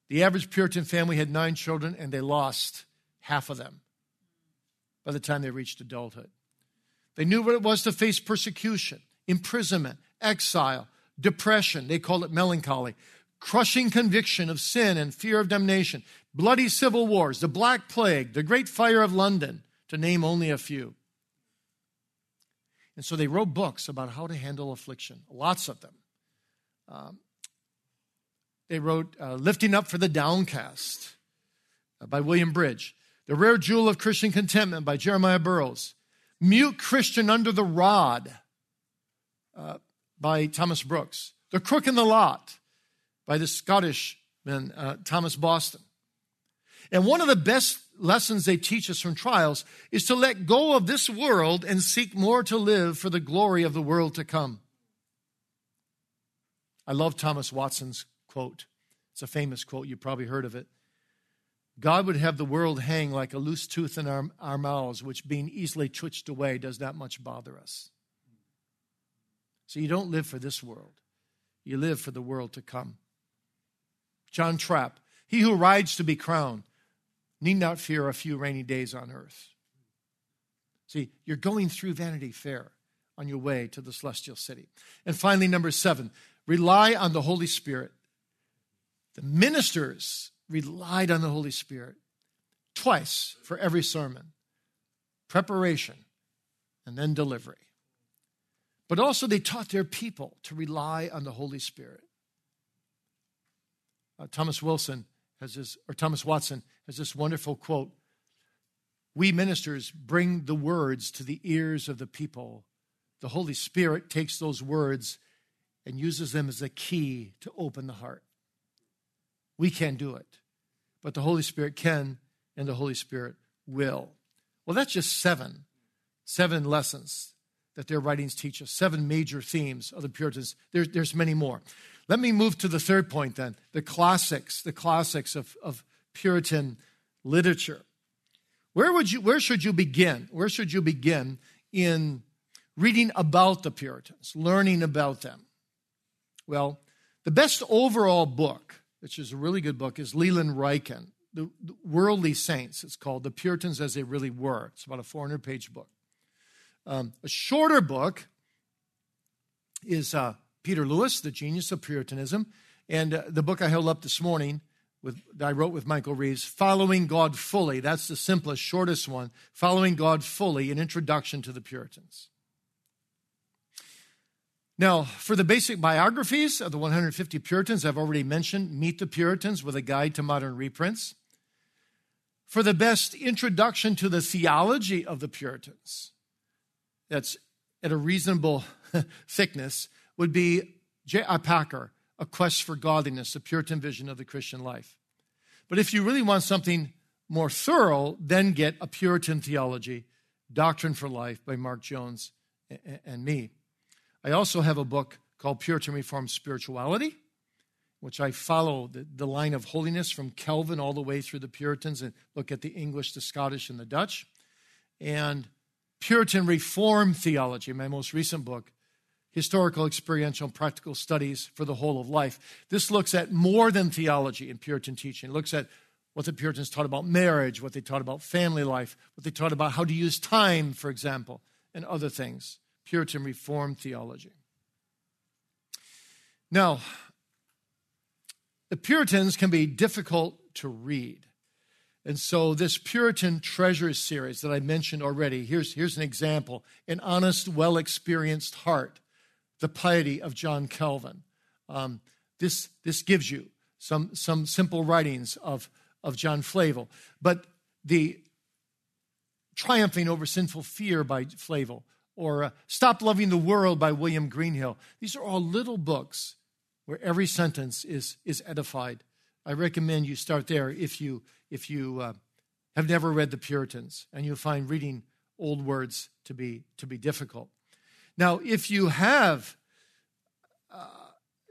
The average Puritan family had nine children, and they lost half of them by the time they reached adulthood. They knew what it was to face persecution, imprisonment, exile, depression. They called it melancholy, crushing conviction of sin and fear of damnation, bloody civil wars, the Black Plague, the Great Fire of London, to name only a few. And so they wrote books about how to handle affliction, lots of them. Um, they wrote uh, Lifting Up for the Downcast, uh, by William Bridge. The Rare Jewel of Christian Contentment by Jeremiah Burroughs. Mute Christian Under the Rod uh, by Thomas Brooks. The Crook in the Lot by the Scottishman uh, Thomas Boston. And one of the best lessons they teach us from trials is to let go of this world and seek more to live for the glory of the world to come. I love Thomas Watson's quote. It's a famous quote, you probably heard of it. God would have the world hang like a loose tooth in our, our mouths, which being easily twitched away does not much bother us. So you don't live for this world, you live for the world to come. John Trapp, he who rides to be crowned need not fear a few rainy days on earth. See, you're going through Vanity Fair on your way to the celestial city. And finally, number seven, rely on the Holy Spirit. The ministers relied on the Holy Spirit twice for every sermon preparation and then delivery. But also, they taught their people to rely on the Holy Spirit. Uh, Thomas Wilson has this, or Thomas Watson has this wonderful quote We ministers bring the words to the ears of the people. The Holy Spirit takes those words and uses them as a key to open the heart. We can't do it, but the Holy Spirit can, and the Holy Spirit will. Well, that's just seven, seven lessons that their writings teach us, seven major themes of the Puritans. There, there's many more. Let me move to the third point then the classics, the classics of, of Puritan literature. Where, would you, where should you begin? Where should you begin in reading about the Puritans, learning about them? Well, the best overall book, which is a really good book, is Leland Ryken, the, Worldly Saints. It's called The Puritans as They Really Were. It's about a 400 page book. Um, a shorter book is uh, Peter Lewis, The Genius of Puritanism, and uh, the book I held up this morning with, I wrote with Michael Reeves, Following God Fully. That's the simplest, shortest one. Following God Fully, an introduction to the Puritans. Now, for the basic biographies of the 150 Puritans, I've already mentioned Meet the Puritans with a Guide to Modern Reprints. For the best introduction to the theology of the Puritans, that's at a reasonable thickness, would be J.I. Packer, A Quest for Godliness, a Puritan vision of the Christian life. But if you really want something more thorough, then get A Puritan Theology, Doctrine for Life by Mark Jones and me. I also have a book called Puritan Reformed Spirituality, which I follow the, the line of holiness from Calvin all the way through the Puritans and look at the English, the Scottish, and the Dutch. And Puritan Reform Theology, my most recent book, historical, experiential, and practical studies for the whole of life. This looks at more than theology in Puritan teaching. It looks at what the Puritans taught about marriage, what they taught about family life, what they taught about how to use time, for example, and other things. Puritan Reformed theology. Now, the Puritans can be difficult to read. And so, this Puritan Treasures series that I mentioned already, here's, here's an example An Honest, Well Experienced Heart, The Piety of John Calvin. Um, this, this gives you some, some simple writings of, of John Flavel. But the Triumphing Over Sinful Fear by Flavel, or uh, Stop Loving the World by William Greenhill. These are all little books where every sentence is, is edified. I recommend you start there if you, if you uh, have never read the Puritans and you find reading old words to be, to be difficult. Now, if you have uh,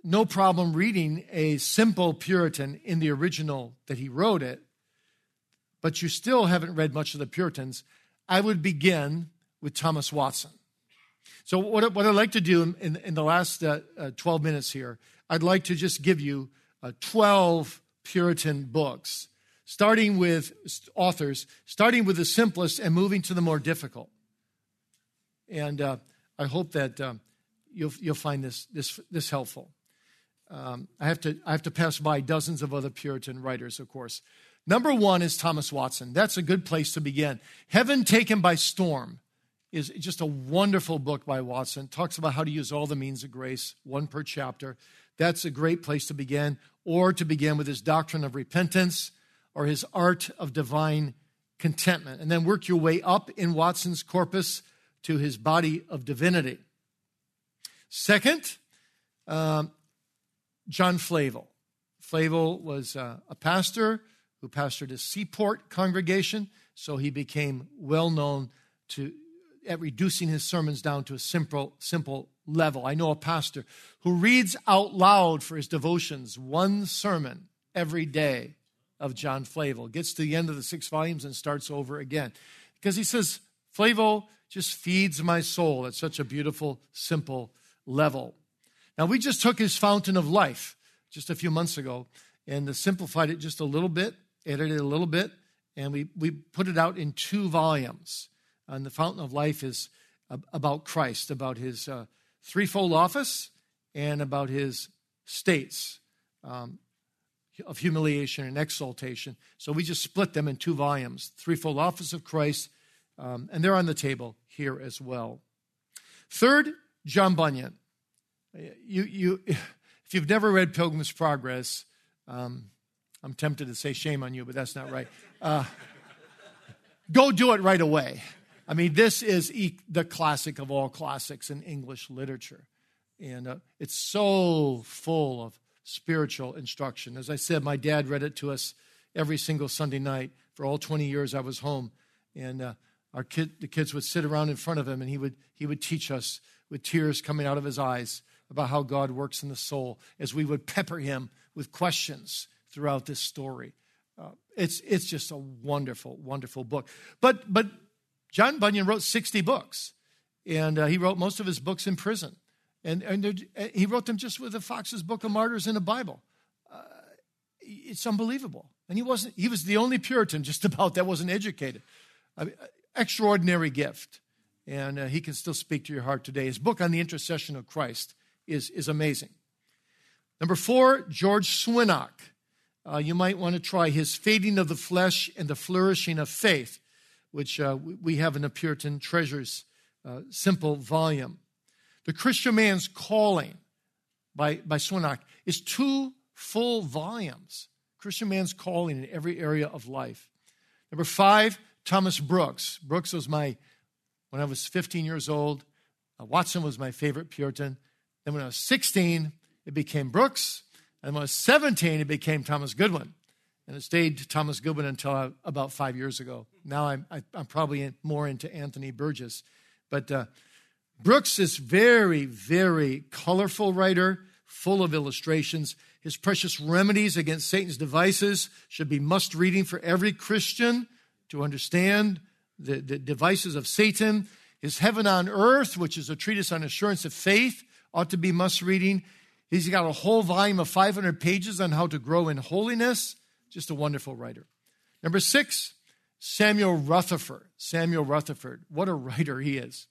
no problem reading a simple Puritan in the original that he wrote it, but you still haven't read much of the Puritans, I would begin with Thomas Watson. So, what, what I'd like to do in, in the last uh, uh, 12 minutes here, I'd like to just give you uh, 12 Puritan books, starting with authors, starting with the simplest and moving to the more difficult. And uh, I hope that um, you'll, you'll find this, this, this helpful. Um, I, have to, I have to pass by dozens of other Puritan writers, of course. Number one is Thomas Watson. That's a good place to begin. Heaven Taken by Storm is just a wonderful book by Watson. Talks about how to use all the means of grace, one per chapter. That's a great place to begin, or to begin with his doctrine of repentance, or his art of divine contentment. And then work your way up in Watson's corpus to his body of divinity. Second, um, John Flavel. Flavel was uh, a pastor who pastored a seaport congregation, so he became well known to at reducing his sermons down to a simple, simple level. I know a pastor who reads out loud for his devotions one sermon every day of John Flavel, gets to the end of the six volumes and starts over again. Because he says, Flavel just feeds my soul at such a beautiful, simple level. Now, we just took his Fountain of Life just a few months ago and simplified it just a little bit, edited it a little bit, and we, we put it out in two volumes. And the Fountain of Life is about Christ, about his uh, threefold office, and about his states um, of humiliation and exaltation. So we just split them in two volumes Threefold Office of Christ, um, and they're on the table here as well. Third, John Bunyan. You, you, if you've never read Pilgrim's Progress, um, I'm tempted to say shame on you, but that's not right. Uh, go do it right away. I mean, this is e- the classic of all classics in English literature. And uh, it's so full of spiritual instruction. As I said, my dad read it to us every single Sunday night for all 20 years I was home. And uh, our kid, the kids would sit around in front of him and he would, he would teach us with tears coming out of his eyes about how God works in the soul as we would pepper him with questions throughout this story. Uh, it's, it's just a wonderful, wonderful book. But, but John Bunyan wrote 60 books, and uh, he wrote most of his books in prison. And, and he wrote them just with the Fox's Book of Martyrs in a Bible. Uh, it's unbelievable. And he wasn't, he was the only Puritan just about that wasn't educated. I mean, extraordinary gift. And uh, he can still speak to your heart today. His book on the intercession of Christ is, is amazing. Number four, George Swinnock. Uh, you might want to try his Fading of the Flesh and the Flourishing of Faith which uh, we have in the Puritan Treasures uh, simple volume. The Christian Man's Calling by, by Swinnock is two full volumes. Christian Man's Calling in every area of life. Number five, Thomas Brooks. Brooks was my, when I was 15 years old, uh, Watson was my favorite Puritan. Then when I was 16, it became Brooks. And when I was 17, it became Thomas Goodwin and it stayed Thomas Goodwin until I, about five years ago. Now I'm, I, am i am probably in, more into Anthony Burgess. But uh, Brooks is very, very colorful writer, full of illustrations. His precious remedies against Satan's devices should be must reading for every Christian to understand the, the devices of Satan. His Heaven on Earth, which is a treatise on assurance of faith, ought to be must reading. He's got a whole volume of 500 pages on how to grow in holiness. Just a wonderful writer. Number six, Samuel Rutherford. Samuel Rutherford. What a writer he is.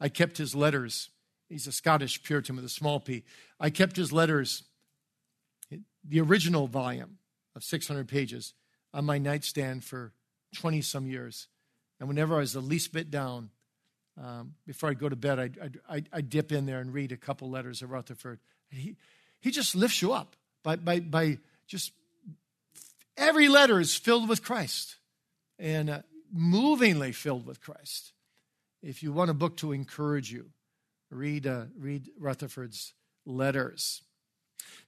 I kept his letters. He's a Scottish Puritan with a small p. I kept his letters, the original volume of 600 pages, on my nightstand for 20 some years. And whenever I was the least bit down, um, before I go to bed, I'd, I'd, I'd, dip in there and read a couple letters of Rutherford. He, he just lifts you up by, by, by just Every letter is filled with Christ and uh, movingly filled with Christ. If you want a book to encourage you, read, uh, read Rutherford's letters.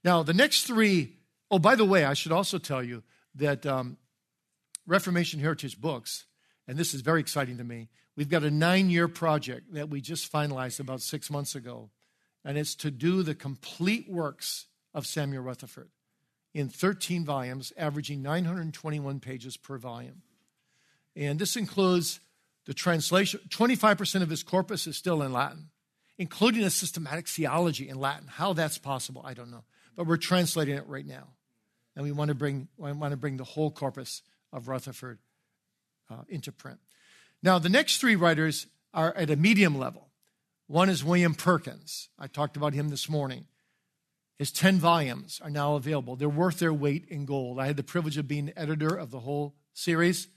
Now, the next three, oh, by the way, I should also tell you that um, Reformation Heritage Books, and this is very exciting to me, we've got a nine year project that we just finalized about six months ago, and it's to do the complete works of Samuel Rutherford in 13 volumes, averaging 921 pages per volume. And this includes the translation. 25% of his corpus is still in Latin, including a systematic theology in Latin. How that's possible, I don't know. But we're translating it right now. And we want to bring, we want to bring the whole corpus of Rutherford uh, into print. Now, the next three writers are at a medium level. One is William Perkins. I talked about him this morning. His 10 volumes are now available. They're worth their weight in gold. I had the privilege of being editor of the whole series.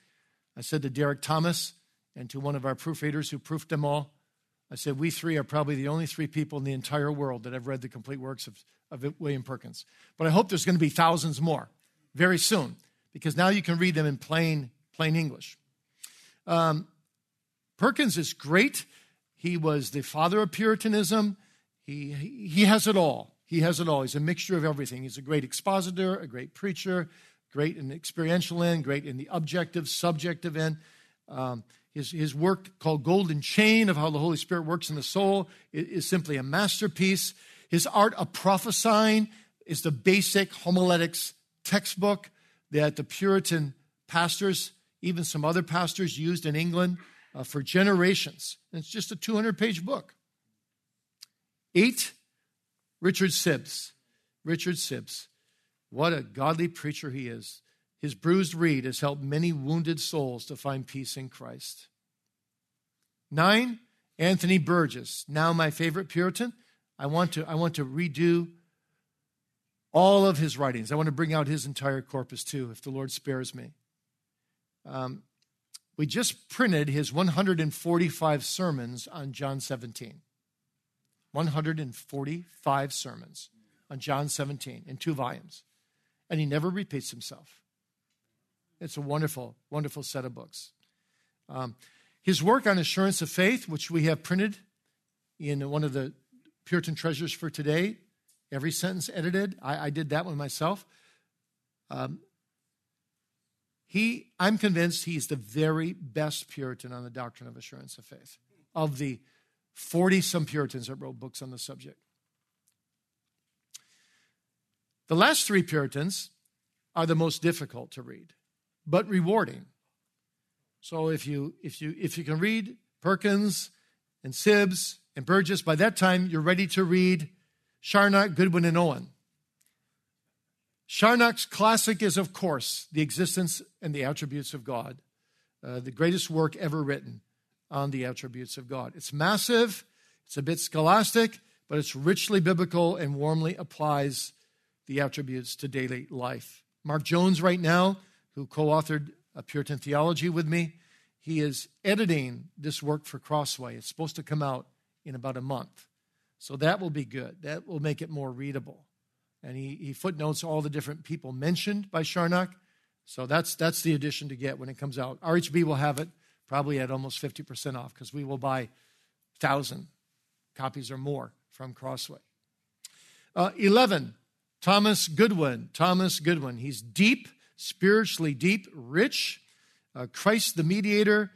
I said to Derek Thomas and to one of our proofreaders who proofed them all, I said, We three are probably the only three people in the entire world that have read the complete works of, of William Perkins. But I hope there's going to be thousands more very soon because now you can read them in plain, plain English. Um, Perkins is great. He was the father of Puritanism. He, he has it all. He has it all. He's a mixture of everything. He's a great expositor, a great preacher, great in the experiential end, great in the objective, subjective end. Um, his, his work called Golden Chain of how the Holy Spirit works in the soul is, is simply a masterpiece. His art of prophesying is the basic homiletics textbook that the Puritan pastors, even some other pastors, used in England uh, for generations. And it's just a 200 page book. Eight, Richard Sibbes. Richard Sibbes. What a godly preacher he is. His bruised reed has helped many wounded souls to find peace in Christ. Nine, Anthony Burgess, now my favorite Puritan. I want to, I want to redo all of his writings. I want to bring out his entire corpus too, if the Lord spares me. Um, we just printed his 145 sermons on John 17. 145 sermons on John 17 in two volumes. And he never repeats himself. It's a wonderful, wonderful set of books. Um, his work on assurance of faith, which we have printed in one of the Puritan treasures for today, every sentence edited. I, I did that one myself. Um, he, I'm convinced he's the very best Puritan on the doctrine of assurance of faith of the 40 some Puritans that wrote books on the subject. The last three Puritans are the most difficult to read, but rewarding. So if you if you if you can read Perkins and Sibbes and Burgess, by that time you're ready to read Charnock, Goodwin, and Owen. Charnock's classic is, of course, The Existence and the Attributes of God, uh, the greatest work ever written on the attributes of God. It's massive, it's a bit scholastic, but it's richly biblical and warmly applies the attributes to daily life. Mark Jones, right now, who co authored a Puritan theology with me, he is editing this work for Crossway. It's supposed to come out in about a month. So that will be good. That will make it more readable. And he, he footnotes all the different people mentioned by Charnock. So that's, that's the addition to get when it comes out. RHB will have it probably at almost 50% off because we will buy 1,000 copies or more from Crossway. Uh, 11, Thomas Goodwin. Thomas Goodwin. He's deep, spiritually deep, rich. Uh, Christ the mediator,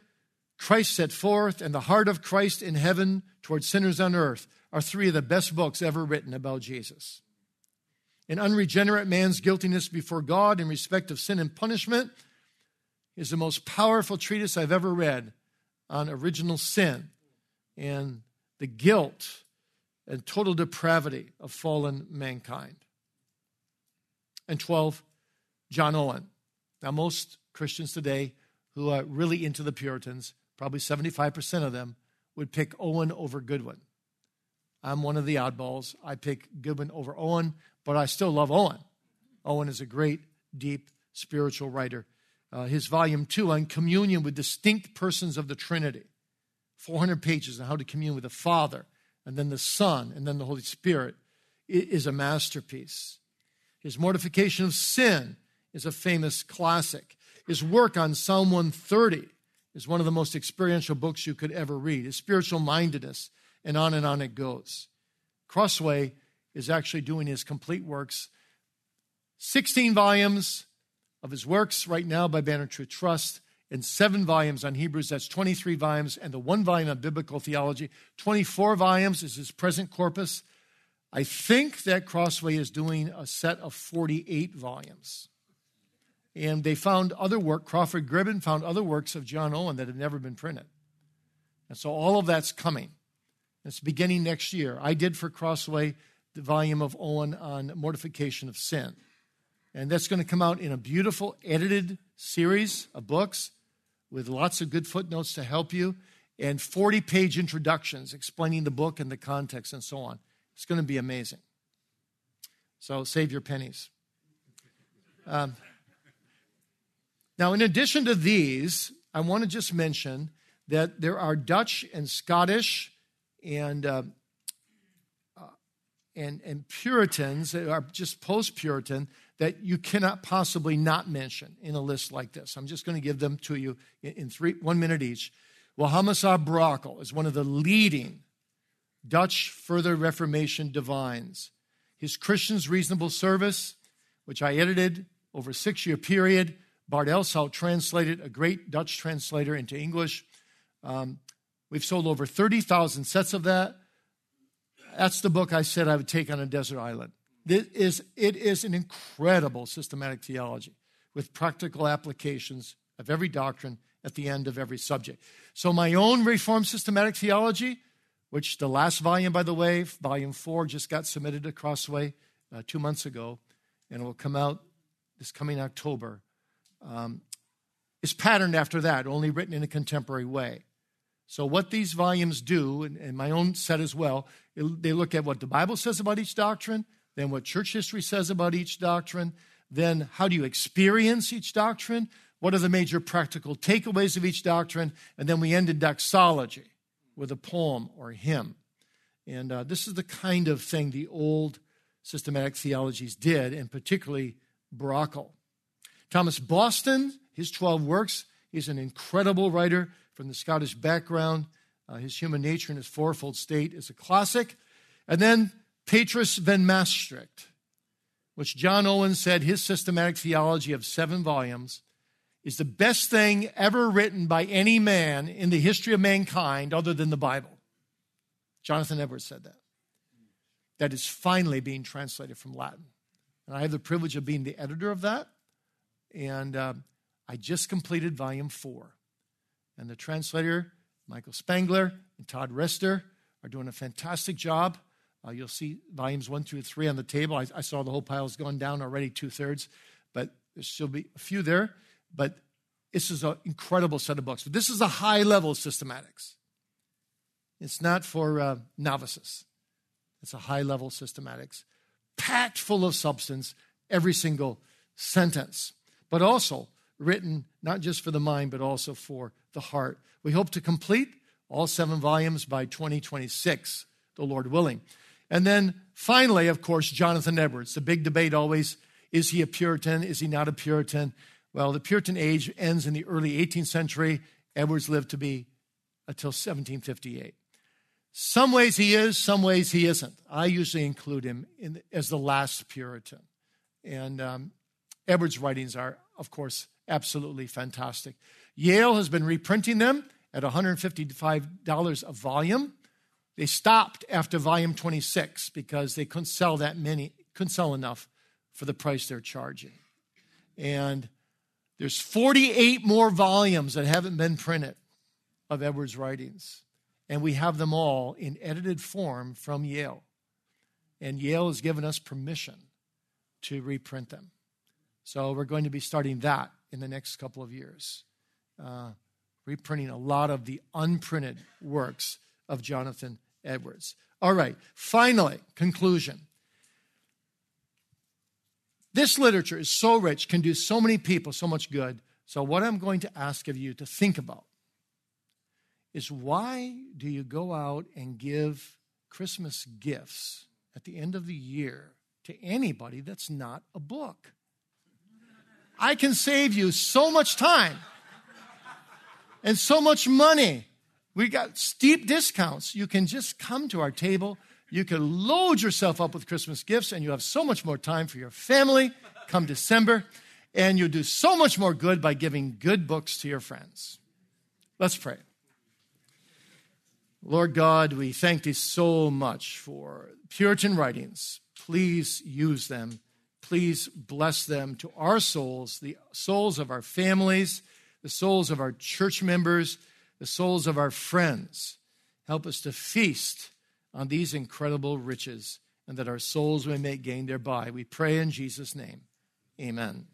Christ set forth, and the heart of Christ in heaven towards sinners on earth are three of the best books ever written about Jesus. An unregenerate man's guiltiness before God in respect of sin and punishment is the most powerful treatise I've ever read on original sin and the guilt and total depravity of fallen mankind. And 12, John Owen. Now, most Christians today who are really into the Puritans, probably 75% of them, would pick Owen over Goodwin. I'm one of the oddballs. I pick Goodwin over Owen, but I still love Owen. Owen is a great, deep spiritual writer. Uh, his volume two on communion with distinct persons of the Trinity, 400 pages on how to commune with the Father, and then the Son, and then the Holy Spirit, is a masterpiece. His mortification of sin is a famous classic. His work on Psalm 130 is one of the most experiential books you could ever read. His spiritual mindedness and on and on it goes. Crossway is actually doing his complete works, 16 volumes of his works right now by Banner True Trust, and seven volumes on Hebrews. That's 23 volumes, and the one volume on biblical theology. 24 volumes is his present corpus. I think that Crossway is doing a set of 48 volumes. And they found other work, Crawford Gribben found other works of John Owen that had never been printed. And so all of that's coming. It's beginning next year. I did for Crossway the volume of Owen on mortification of sin. And that's going to come out in a beautiful edited series of books with lots of good footnotes to help you and 40 page introductions explaining the book and the context and so on. It's going to be amazing. So save your pennies. Um, now, in addition to these, I want to just mention that there are Dutch and Scottish and uh, uh, and, and Puritans are just post Puritan that you cannot possibly not mention in a list like this. I'm just going to give them to you in, in three, one minute each. Well, Wilhelmus à Brakel is one of the leading Dutch further Reformation divines. His Christian's Reasonable Service, which I edited over a six year period, Bart Elshout translated, a great Dutch translator, into English. Um, we've sold over 30,000 sets of that. That's the book I said I would take on a desert island. It is, it is an incredible systematic theology with practical applications of every doctrine at the end of every subject. So, my own Reformed systematic theology, which the last volume, by the way, volume four, just got submitted to Crossway uh, two months ago, and it will come out this coming October, um, is patterned after that, only written in a contemporary way. So, what these volumes do, and, and my own set as well, it, they look at what the Bible says about each doctrine, then what church history says about each doctrine, then how do you experience each doctrine, what are the major practical takeaways of each doctrine, and then we end in doxology with a poem or a hymn. And uh, this is the kind of thing the old systematic theologies did, and particularly Brakel. Thomas Boston, his 12 works, he's an incredible writer from the Scottish background. Uh, his Human Nature in his Fourfold State is a classic. And then Petrus van Mastricht, which John Owen said his systematic theology of seven volumes is the best thing ever written by any man in the history of mankind other than the Bible. Jonathan Edwards said that. That is finally being translated from Latin. And I have the privilege of being the editor of that. And uh, I just completed volume four. And the translator, Michael Spangler and Todd Rester, are doing a fantastic job. Uh, you'll see volumes one through three on the table. I, I saw the whole pile has gone down already, two thirds, but there still be a few there. But this is an incredible set of books. But this is a high level systematics. It's not for uh, novices. It's a high level systematics, packed full of substance, every single sentence, but also written not just for the mind, but also for the heart. We hope to complete all seven volumes by 2026, the Lord willing. And then finally, of course, Jonathan Edwards. The big debate always is he a Puritan? Is he not a Puritan? Well, the Puritan age ends in the early 18th century. Edwards lived to be until 1758. Some ways he is, some ways he isn't. I usually include him in, as the last Puritan. And um, Edwards' writings are, of course, absolutely fantastic. Yale has been reprinting them at $155 a volume. They stopped after volume 26 because they couldn't sell that many, couldn't sell enough for the price they're charging. And there's 48 more volumes that haven't been printed of Edwards' writings. And we have them all in edited form from Yale. And Yale has given us permission to reprint them. So we're going to be starting that in the next couple of years, uh, reprinting a lot of the unprinted works of Jonathan Edwards. All right, finally, conclusion. This literature is so rich, can do so many people so much good. So, what I'm going to ask of you to think about is why do you go out and give Christmas gifts at the end of the year to anybody that's not a book? I can save you so much time and so much money. We got steep discounts. You can just come to our table. You can load yourself up with Christmas gifts, and you have so much more time for your family come December. And you do so much more good by giving good books to your friends. Let's pray. Lord God, we thank thee so much for Puritan writings. Please use them Please bless them to our souls, the souls of our families, the souls of our church members, the souls of our friends. Help us to feast on these incredible riches and that our souls may make gain thereby. We pray in Jesus' name. Amen.